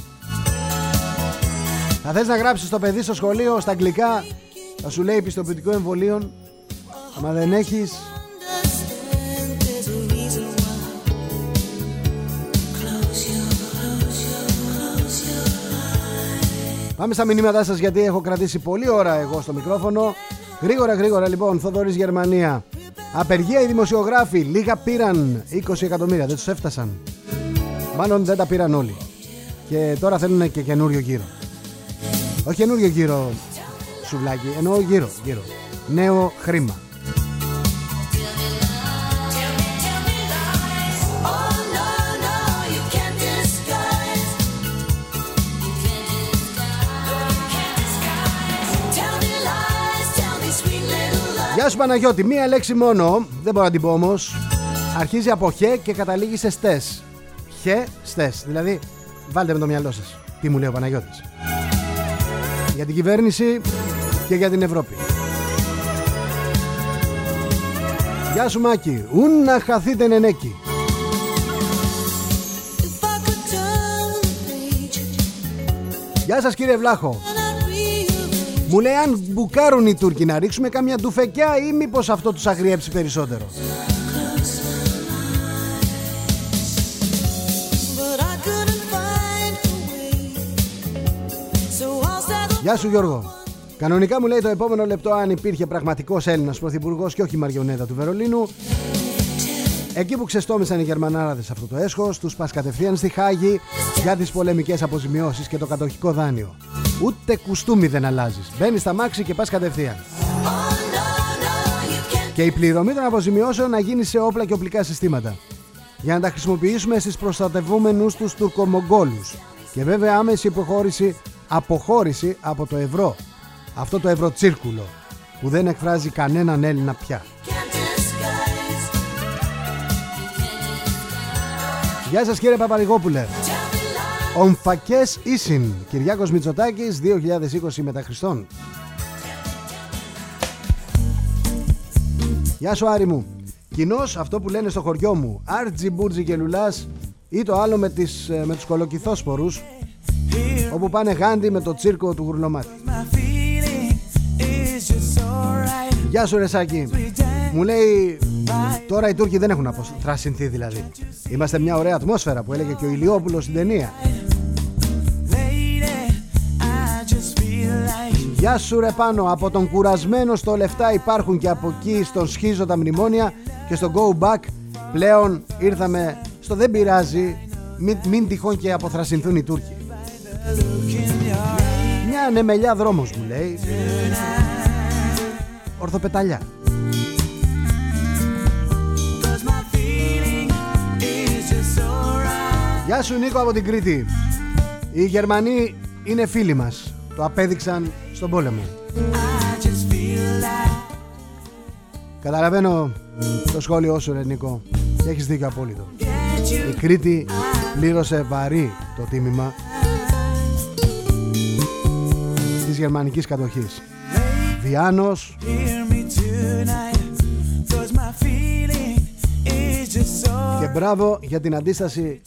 Θα θες να γράψεις το παιδί στο σχολείο Στα αγγλικά Θα σου λέει πιστοποιητικό εμβολίων Μα δεν έχεις. Understand there's a reason why. Close your, close your, close your Πάμε στα μηνύματά σας γιατί έχω κρατήσει πολλή ώρα εγώ στο μικρόφωνο. Γρήγορα γρήγορα λοιπόν Θοδωρής Γερμανία Απεργία οι δημοσιογράφοι Λίγα πήραν 20 εκατομμύρια Δεν τους έφτασαν. Μάλλον δεν τα πήραν όλοι. Και τώρα θέλουν και καινούριο γύρο. Όχι καινούριο γύρο Σουβλάκι Εννοώ γύρο, γύρο. Νέο χρήμα Γεια σου Παναγιώτη. Μία λέξη μόνο. Δεν μπορώ να την πω όμως. Αρχίζει από χε και καταλήγει σε στες. Χε, στες. Δηλαδή βάλτε με το μυαλό σας. Τι μου λέει ο Παναγιώτης. Για την κυβέρνηση και για την Ευρώπη. Γεια σου Μάκη. Ούν να χαθείτε νενέκι. If I could turn the page. Γεια σας κύριε Βλάχο. and I'd rearrange. Μου λέει αν μπουκάρουν οι Τούρκοι να ρίξουμε κάμια ντουφεκιά ή μήπως αυτό τους αγριέψει περισσότερο; But I couldn't find a way. So I'll settle Γεια σου Γιώργο. Κανονικά μου λέει το επόμενο λεπτό αν υπήρχε πραγματικός Έλληνας πρωθυπουργός και όχι η Μαριονέτα του Βερολίνου. Εκεί που ξεστόμησαν οι Γερμανάραδες αυτό το έσχος, τους πας κατευθείαν στη Χάγη για τις πολεμικές αποζημιώσεις και το κατοχικό δάνειο. Ούτε κουστούμι δεν αλλάζεις. Μπαίνεις στα μάξι και πας κατευθείαν. Oh, no, no, you can't. Και η πληρωμή των αποζημιώσεων να γίνει σε όπλα και οπλικά συστήματα. Για να τα χρησιμοποιήσουμε στις προστατευόμενους τους τουρκομογγόλους. Και βέβαια άμεση υποχώρηση, αποχώρηση από το ευρώ. Αυτό το ευρωτσίρκουλο που δεν εκφράζει κανέναν Έλληνα πια. Γεια σας κύριε Παπαρηγόπουλε. Tell me lies. Ομφακές Ίσιν. Κυριάκος Μητσοτάκης 2020 μετά Χριστόν. Γεια σου Άρη μου. Κοινώς αυτό που λένε στο χωριό μου. Άρτζι μπούρτζι και λουλάς ή το άλλο με, τις, ε, με τους κολοκυθόσπορους όπου πάνε γάντι με το τσίρκο του γουρλωμάτι. My feeling is just alright. Γεια σου Ρεσάκη. Μου λέει τώρα οι Τούρκοι δεν έχουν αποστρασυνθεί δηλαδή. Είμαστε μια ωραία ατμόσφαιρα που έλεγε και ο Ηλιόπουλος στην ταινία. Lady, I just feel like Γεια σου ρε πάνω, από τον κουρασμένο στο λεφτά υπάρχουν και από εκεί στον σχίζω τα μνημόνια και στο go back πλέον ήρθαμε στο δεν πειράζει μην, μην τυχόν και αποθρασινθούν οι Τούρκοι. Μια ανεμελιά δρόμος μου λέει. Ορθοπεταλιά. Γεια σου Νίκο από την Κρήτη. Οι Γερμανοί είναι φίλοι μας. Το απέδειξαν στον πόλεμο. I just feel like Καταλαβαίνω το σχόλιο σου ρε Νίκο και έχεις δίκιο απόλυτο. get you Η Κρήτη πλήρωσε βαρύ το τίμημα της γερμανικής κατοχής. Βιάνος, hear me tonight. Cause my feeling is just so και μπράβο για την αντίσταση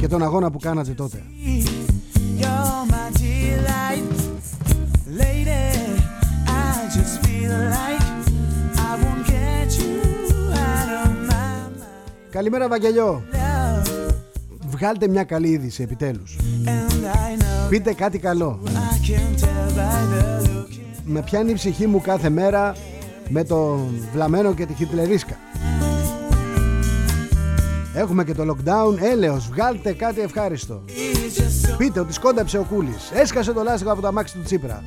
και τον αγώνα που κάνατε τότε. You're my delight. Lady, I just feel like I won't get you out of my mind. Καλημέρα Βαγγελιό. Love, Βγάλτε μια καλή είδηση επιτέλους. and I know Πείτε κάτι καλό. I can tell by the look. Με πιάνει η ψυχή μου κάθε μέρα με το βλαμένο και τη χιτλερίσκα. Έχουμε και το lockdown, έλεος, βγάλτε κάτι ευχάριστο. It's just so Πείτε ότι σκόνταψε ο Κούλης, έσκασε το λάστιχο από τα μάξι του Τσίπρα.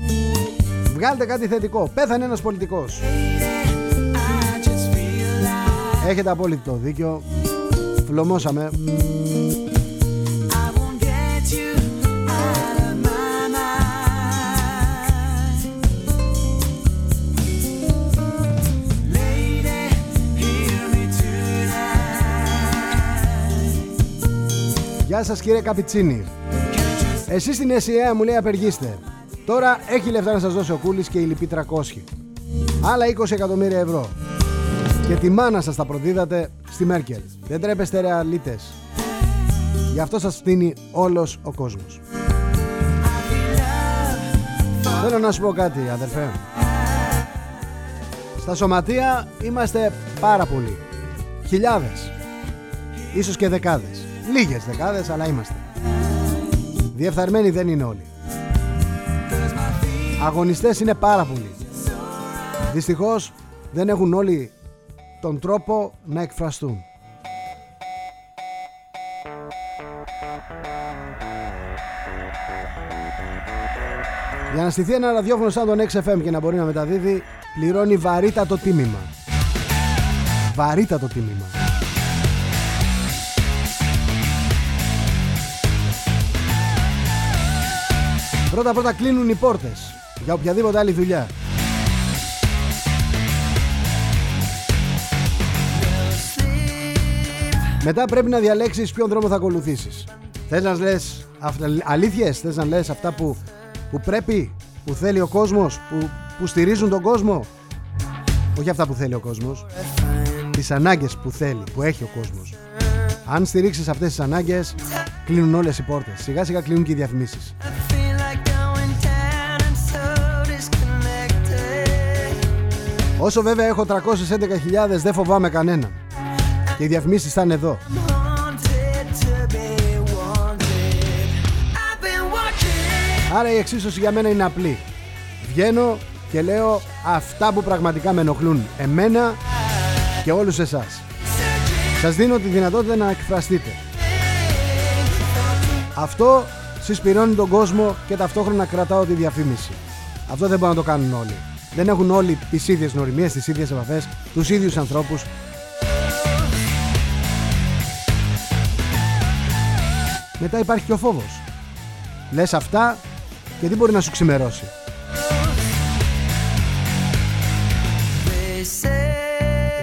Βγάλτε κάτι θετικό, πέθανε ένας πολιτικός. I just feel like Έχετε απόλυτο δίκιο, φλωμώσαμε. Γεια σας κύριε Καπιτσίνη. Εσείς στην ΕΣΥΑ μου λέει απεργήστε. Τώρα έχει λεφτά να σας δώσει ο Κούλης και η λυπή 300. Άλλα 20 εκατομμύρια ευρώ. Και τη μάνα σας τα προδίδατε στη Μέρκελ. Δεν τρέπεστε ρε αλήτες. Γι' αυτό σας φτύνει όλος ο κόσμος. Θέλω να σου πω κάτι αδερφέ. Στα σωματεία είμαστε πάρα πολλοί. Χιλιάδες. Ίσως και δεκάδες. Λίγες δεκάδες αλλά είμαστε. Διεφθαρμένοι δεν είναι όλοι. Αγωνιστές είναι πάρα πολλοί. Δυστυχώς δεν έχουν όλοι τον τρόπο να εκφραστούν. Για να στηθεί ένα ραδιόφωνο σαν τον XFM και να μπορεί να μεταδίδει, πληρώνει βαρύτατο τίμημα. Βαρύτατο τίμημα. Πρώτα πρώτα κλείνουν οι πόρτες για οποιαδήποτε άλλη δουλειά. Μετά πρέπει να διαλέξεις ποιον δρόμο θα ακολουθήσεις. Θες να λες αυτα- αλήθειες, θες να λες αυτά που, που πρέπει, που θέλει ο κόσμος, που, που στηρίζουν τον κόσμο; Όχι αυτά που θέλει ο κόσμος. Τις ανάγκες που θέλει, που έχει ο κόσμος. Αν στηρίξεις αυτές τις ανάγκες, κλείνουν όλες οι πόρτες. Σιγά σιγά κλείνουν και οι διαφημίσεις. Όσο βέβαια έχω 311.000 δεν φοβάμαι κανέναν. Και οι διαφημίσεις θα είναι εδώ. Haunted to be wanted. I've been watching. Άρα η εξίσωση για μένα είναι απλή. Βγαίνω και λέω αυτά που πραγματικά με ενοχλούν εμένα και όλους εσάς. Σας δίνω τη δυνατότητα να εκφραστείτε. Αυτό συσπηρώνει τον κόσμο και ταυτόχρονα κρατάω τη διαφήμιση. Αυτό δεν μπορούν να το κάνουν όλοι. Δεν έχουν όλοι τις ίδιες γνωριμίες, τις ίδιες επαφές, τους ίδιους ανθρώπους. Μετά υπάρχει και ο φόβος. Λες αυτά και τι μπορεί να σου ξημερώσει.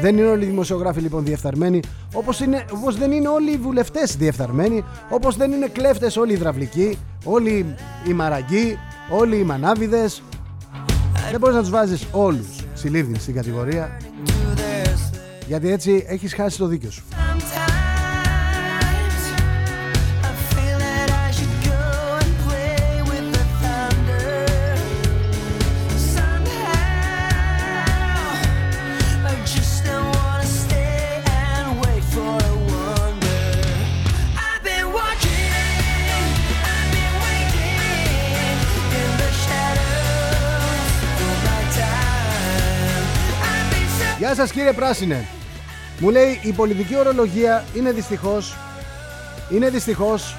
Δεν είναι όλοι οι δημοσιογράφοι λοιπόν διεφθαρμένοι, όπως, είναι, όπως δεν είναι όλοι οι βουλευτές διεφθαρμένοι, όπως δεν είναι κλέφτες όλοι οι υδραυλικοί, όλοι οι μαραγκοί, όλοι οι μανάβιδες. Δεν μπορείς να τους βάζεις όλους συλλήβδιν στην κατηγορία, γιατί έτσι έχεις χάσει το δίκιο σου. Γεια σας κύριε Πράσινε. Μου λέει η πολιτική ορολογία είναι δυστυχώς είναι δυστυχώς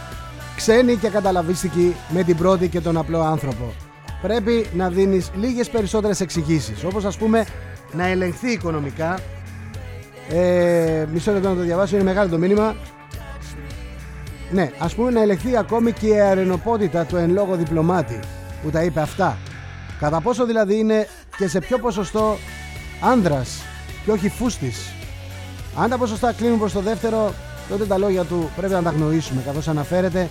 ξένη και καταλαβίστικη με την πρώτη και τον απλό άνθρωπο. Πρέπει να δίνεις λίγες περισσότερες εξηγήσεις όπως ας πούμε να ελεγχθεί οικονομικά ε, μισό λεπτό να το διαβάσω είναι μεγάλο το μήνυμα ναι, ας πούμε να ελεγχθεί ακόμη και η αρενοπότητα του εν λόγω διπλωμάτη που τα είπε αυτά. Κατά πόσο δηλαδή είναι και σε ποιο ποσοστό άνδρας και όχι φούστης. Αν τα ποσοστά κλείνουν προς το δεύτερο, τότε τα λόγια του πρέπει να τα γνωρίσουμε, καθώς αναφέρεται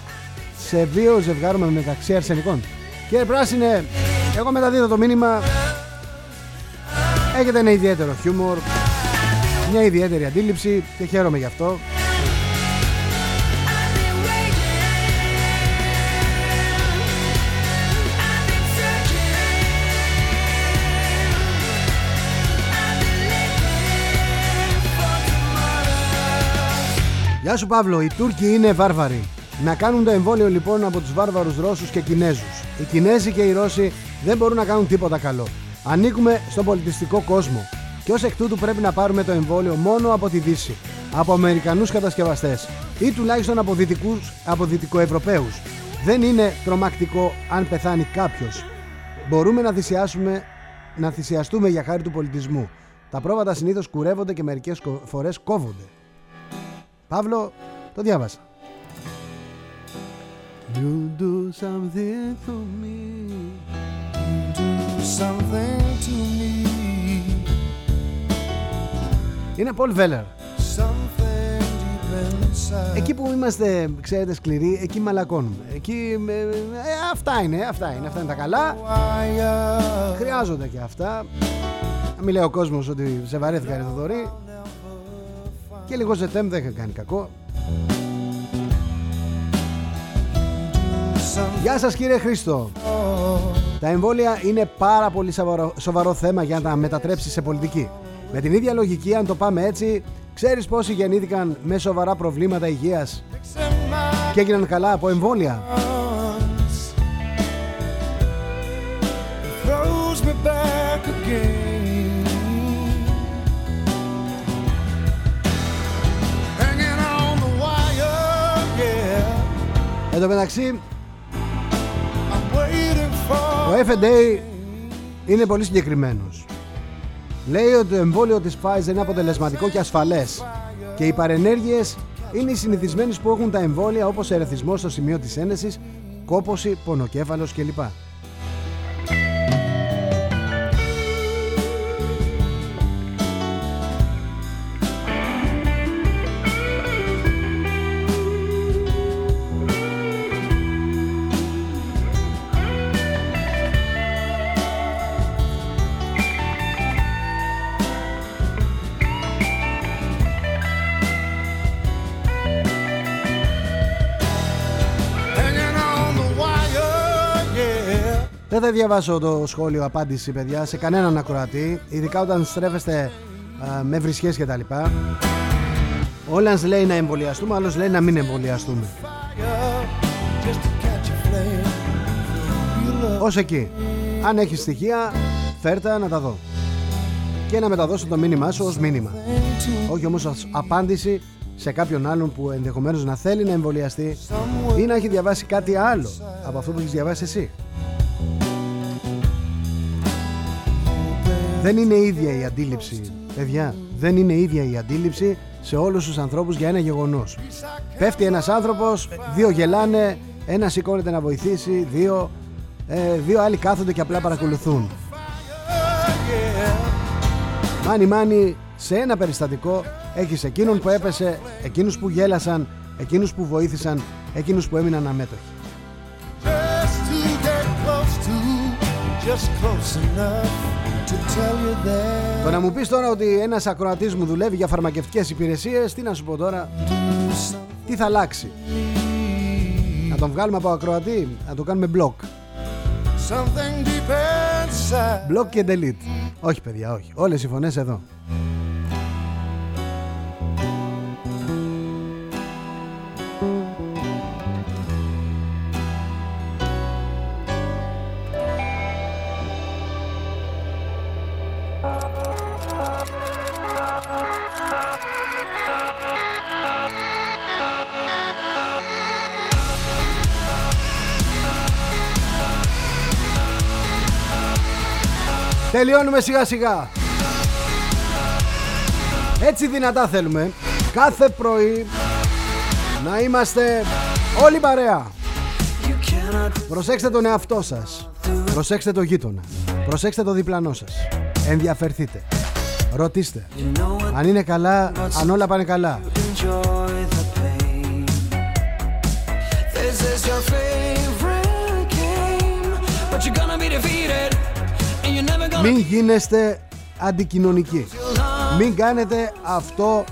σε βίο ζευγάρουμε μεταξύ αρσενικών. Κύριε Πράσινε, εγώ μεταδίδω το μήνυμα. Έχετε ένα ιδιαίτερο χιούμορ, μια ιδιαίτερη αντίληψη και χαίρομαι γι' αυτό. Γεια σου Παύλο, οι Τούρκοι είναι βάρβαροι. Να κάνουν το εμβόλιο λοιπόν από τους βάρβαρους Ρώσους και Κινέζους. Οι Κινέζοι και οι Ρώσοι δεν μπορούν να κάνουν τίποτα καλό. Ανήκουμε στον πολιτιστικό κόσμο. Και ως εκ τούτου πρέπει να πάρουμε το εμβόλιο μόνο από τη Δύση. Από Αμερικανούς κατασκευαστές. Ή τουλάχιστον από, δυτικούς, από Δυτικοευρωπαίους. Δεν είναι τρομακτικό αν πεθάνει κάποιος. Μπορούμε να θυσιάσουμε να θυσιαστούμε για χάρη του πολιτισμού. Τα πρόβατα συνήθως κουρεύονται και μερικές κο- φορές κόβονται. Παύλο, το διάβασα. You do something to me. Something to me, Είναι Paul Weller. something deep inside. Εκεί που είμαστε, ξέρετε, σκληροί, εκεί μαλακώνουμε. Εκεί, ε, ε, αυτά είναι, αυτά είναι, αυτά είναι τα καλά. Wire. Χρειάζονται και αυτά. Να μην λέει ο κόσμος ότι σε βαρέθηκα ρε Θοδωρή. Και λίγο ζετέμ δεν είχα κάνει κακό. Γεια σας κύριε Χρήστο. Τα εμβόλια είναι πάρα πολύ σοβαρό, σοβαρό θέμα για να τα μετατρέψεις σε πολιτική. Με την ίδια λογική, αν το πάμε έτσι, ξέρεις πόσοι γεννήθηκαν με σοβαρά προβλήματα υγείας και έγιναν καλά από εμβόλια; Εν τω μεταξύ, I'm waiting for. Ο FDA είναι πολύ συγκεκριμένος. Λέει ότι το εμβόλιο της Pfizer είναι αποτελεσματικό και ασφαλές και οι παρενέργειες είναι οι συνηθισμένες που έχουν τα εμβόλια όπως ερεθισμός στο σημείο της ένεσης, κόπωση, πονοκέφαλος κλπ. Δεν θα διαβάσω το σχόλιο απάντηση παιδιά σε κανέναν ακροατή, ειδικά όταν στρέφεστε α, με βρισχές και τα λοιπά. Ο Όλανς λέει να εμβολιαστούμε, άλλος λέει να μην εμβολιαστούμε. Just to catch a flame. You love Ως εκεί. Αν έχεις στοιχεία, φέρτα να τα δω. Και να μεταδώσω το μήνυμά σου ως μήνυμα. to Όχι όμως ως απάντηση σε κάποιον άλλον που ενδεχομένως να θέλει να εμβολιαστεί ή να έχει διαβάσει κάτι άλλο από αυτό που έχεις διαβάσει εσύ. Δεν είναι ίδια η αντίληψη, παιδιά. Δεν είναι ίδια η αντίληψη σε όλους τους ανθρώπους για ένα γεγονός. Πέφτει ένας άνθρωπος, δύο γελάνε, ένας σηκώνεται να βοηθήσει, δύο, ε, δύο άλλοι κάθονται και απλά παρακολουθούν. Μάνι μάνι σε ένα περιστατικό έχεις εκείνον που έπεσε, εκείνους που γέλασαν, εκείνους που βοήθησαν, εκείνους που έμειναν αμέτωχοι. Just to get close to, just close enough Το να μου πεις τώρα ότι ένας ακροατής μου δουλεύει για φαρμακευτικές υπηρεσίες, τι να σου πω τώρα, τι θα αλλάξει; Να τον βγάλουμε από ακροατή, να το κάνουμε block. Something deep inside. Block και delete. Όχι παιδιά, όχι. Όλες οι φωνές εδώ. Τελειώνουμε σιγά σιγά. Έτσι δυνατά θέλουμε κάθε πρωί να είμαστε όλοι παρέα. Προσέξτε τον εαυτό σας. Προσέξτε το γείτονα. Προσέξτε το διπλανό σας. Ενδιαφερθείτε. Ρωτήστε. Αν είναι καλά, αν όλα πάνε καλά. Μην γίνεστε αντικοινωνικοί. Μην κάνετε αυτό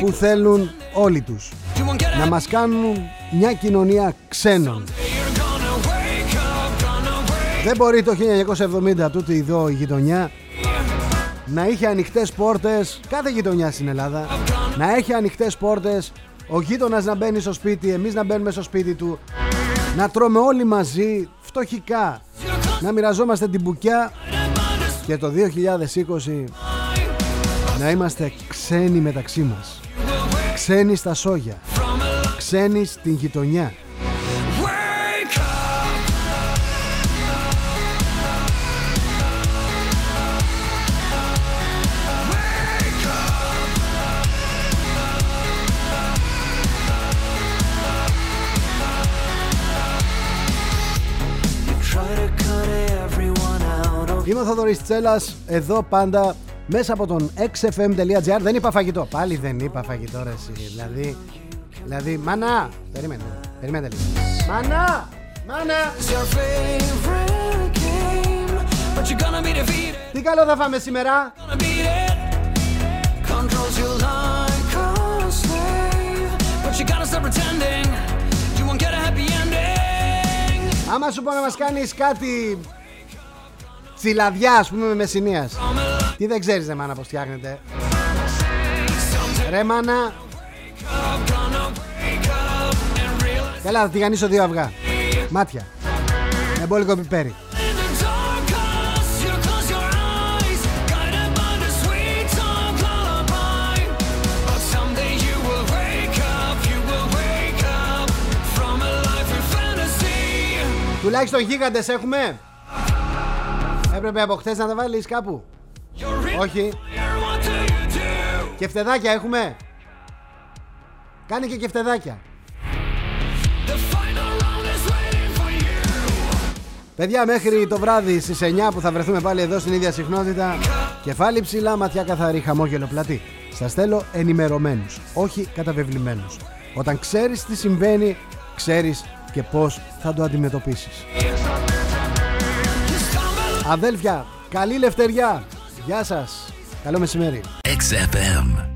που θέλουν όλοι τους. You won't get Να it. μας κάνουν μια κοινωνία ξένων. You're gonna wake up, gonna wake. Δεν μπορεί το 1970 τούτη εδώ η γειτονιά να είχε ανοιχτές πόρτες, κάθε γειτονιά στην Ελλάδα, να έχει ανοιχτές πόρτες, ο γείτονας να μπαίνει στο σπίτι, εμείς να μπαίνουμε στο σπίτι του, να τρώμε όλοι μαζί, φτωχικά, να μοιραζόμαστε την μπουκιά και το 2020 να είμαστε ξένοι μεταξύ μας. Ξένοι στα σόγια, ξένοι στην γειτονιά. Είμαι ο Θοδωρής Τσέλας, εδώ πάντα μέσα από τον xfm.gr. Δεν είπα φαγητό. Πάλι δεν είπα φαγητό, ρε εσύ. Δηλαδή, δηλαδή, μάνα, περίμενε, περίμενε λίγο. Μάνα, μάνα, your favorite game, but you're gonna be defeated. τι καλό θα φάμε σήμερα; Gonna beat it. Controls you like a slave, but you gotta stop pretending. You won't get a happy ending. Άμα σου πω να μας κάνεις κάτι Στη λαδιά, ας πούμε, μεσενία ή δεν ξέρεις δε μα φτιάχνετε ρέμα Καλά να δικανίσω δύο αυγά. Μάτια. Με εμπόλετικό πιπέρι. Τουλάχιστον γίνατε έχουμε. Έπρεπε από χτες να τα βάλεις κάπου. You're in Όχι. here, what do you do? Και φτεδάκια έχουμε. Κάνε και κεφτεδάκια. The final round is waiting for you. Παιδιά, μέχρι το βράδυ στις 9 που θα βρεθούμε πάλι εδώ στην ίδια συχνότητα, κεφάλι ψηλά, ματιά καθαρή, χαμόγελο πλατή. Σας θέλω ενημερωμένους, όχι καταβεβλημένους. Όταν ξέρεις τι συμβαίνει, ξέρεις και πώς θα το αντιμετωπίσεις. Αδέλφια, καλή λευτεριά. Γεια σας. Καλό μεσημέρι. XFM.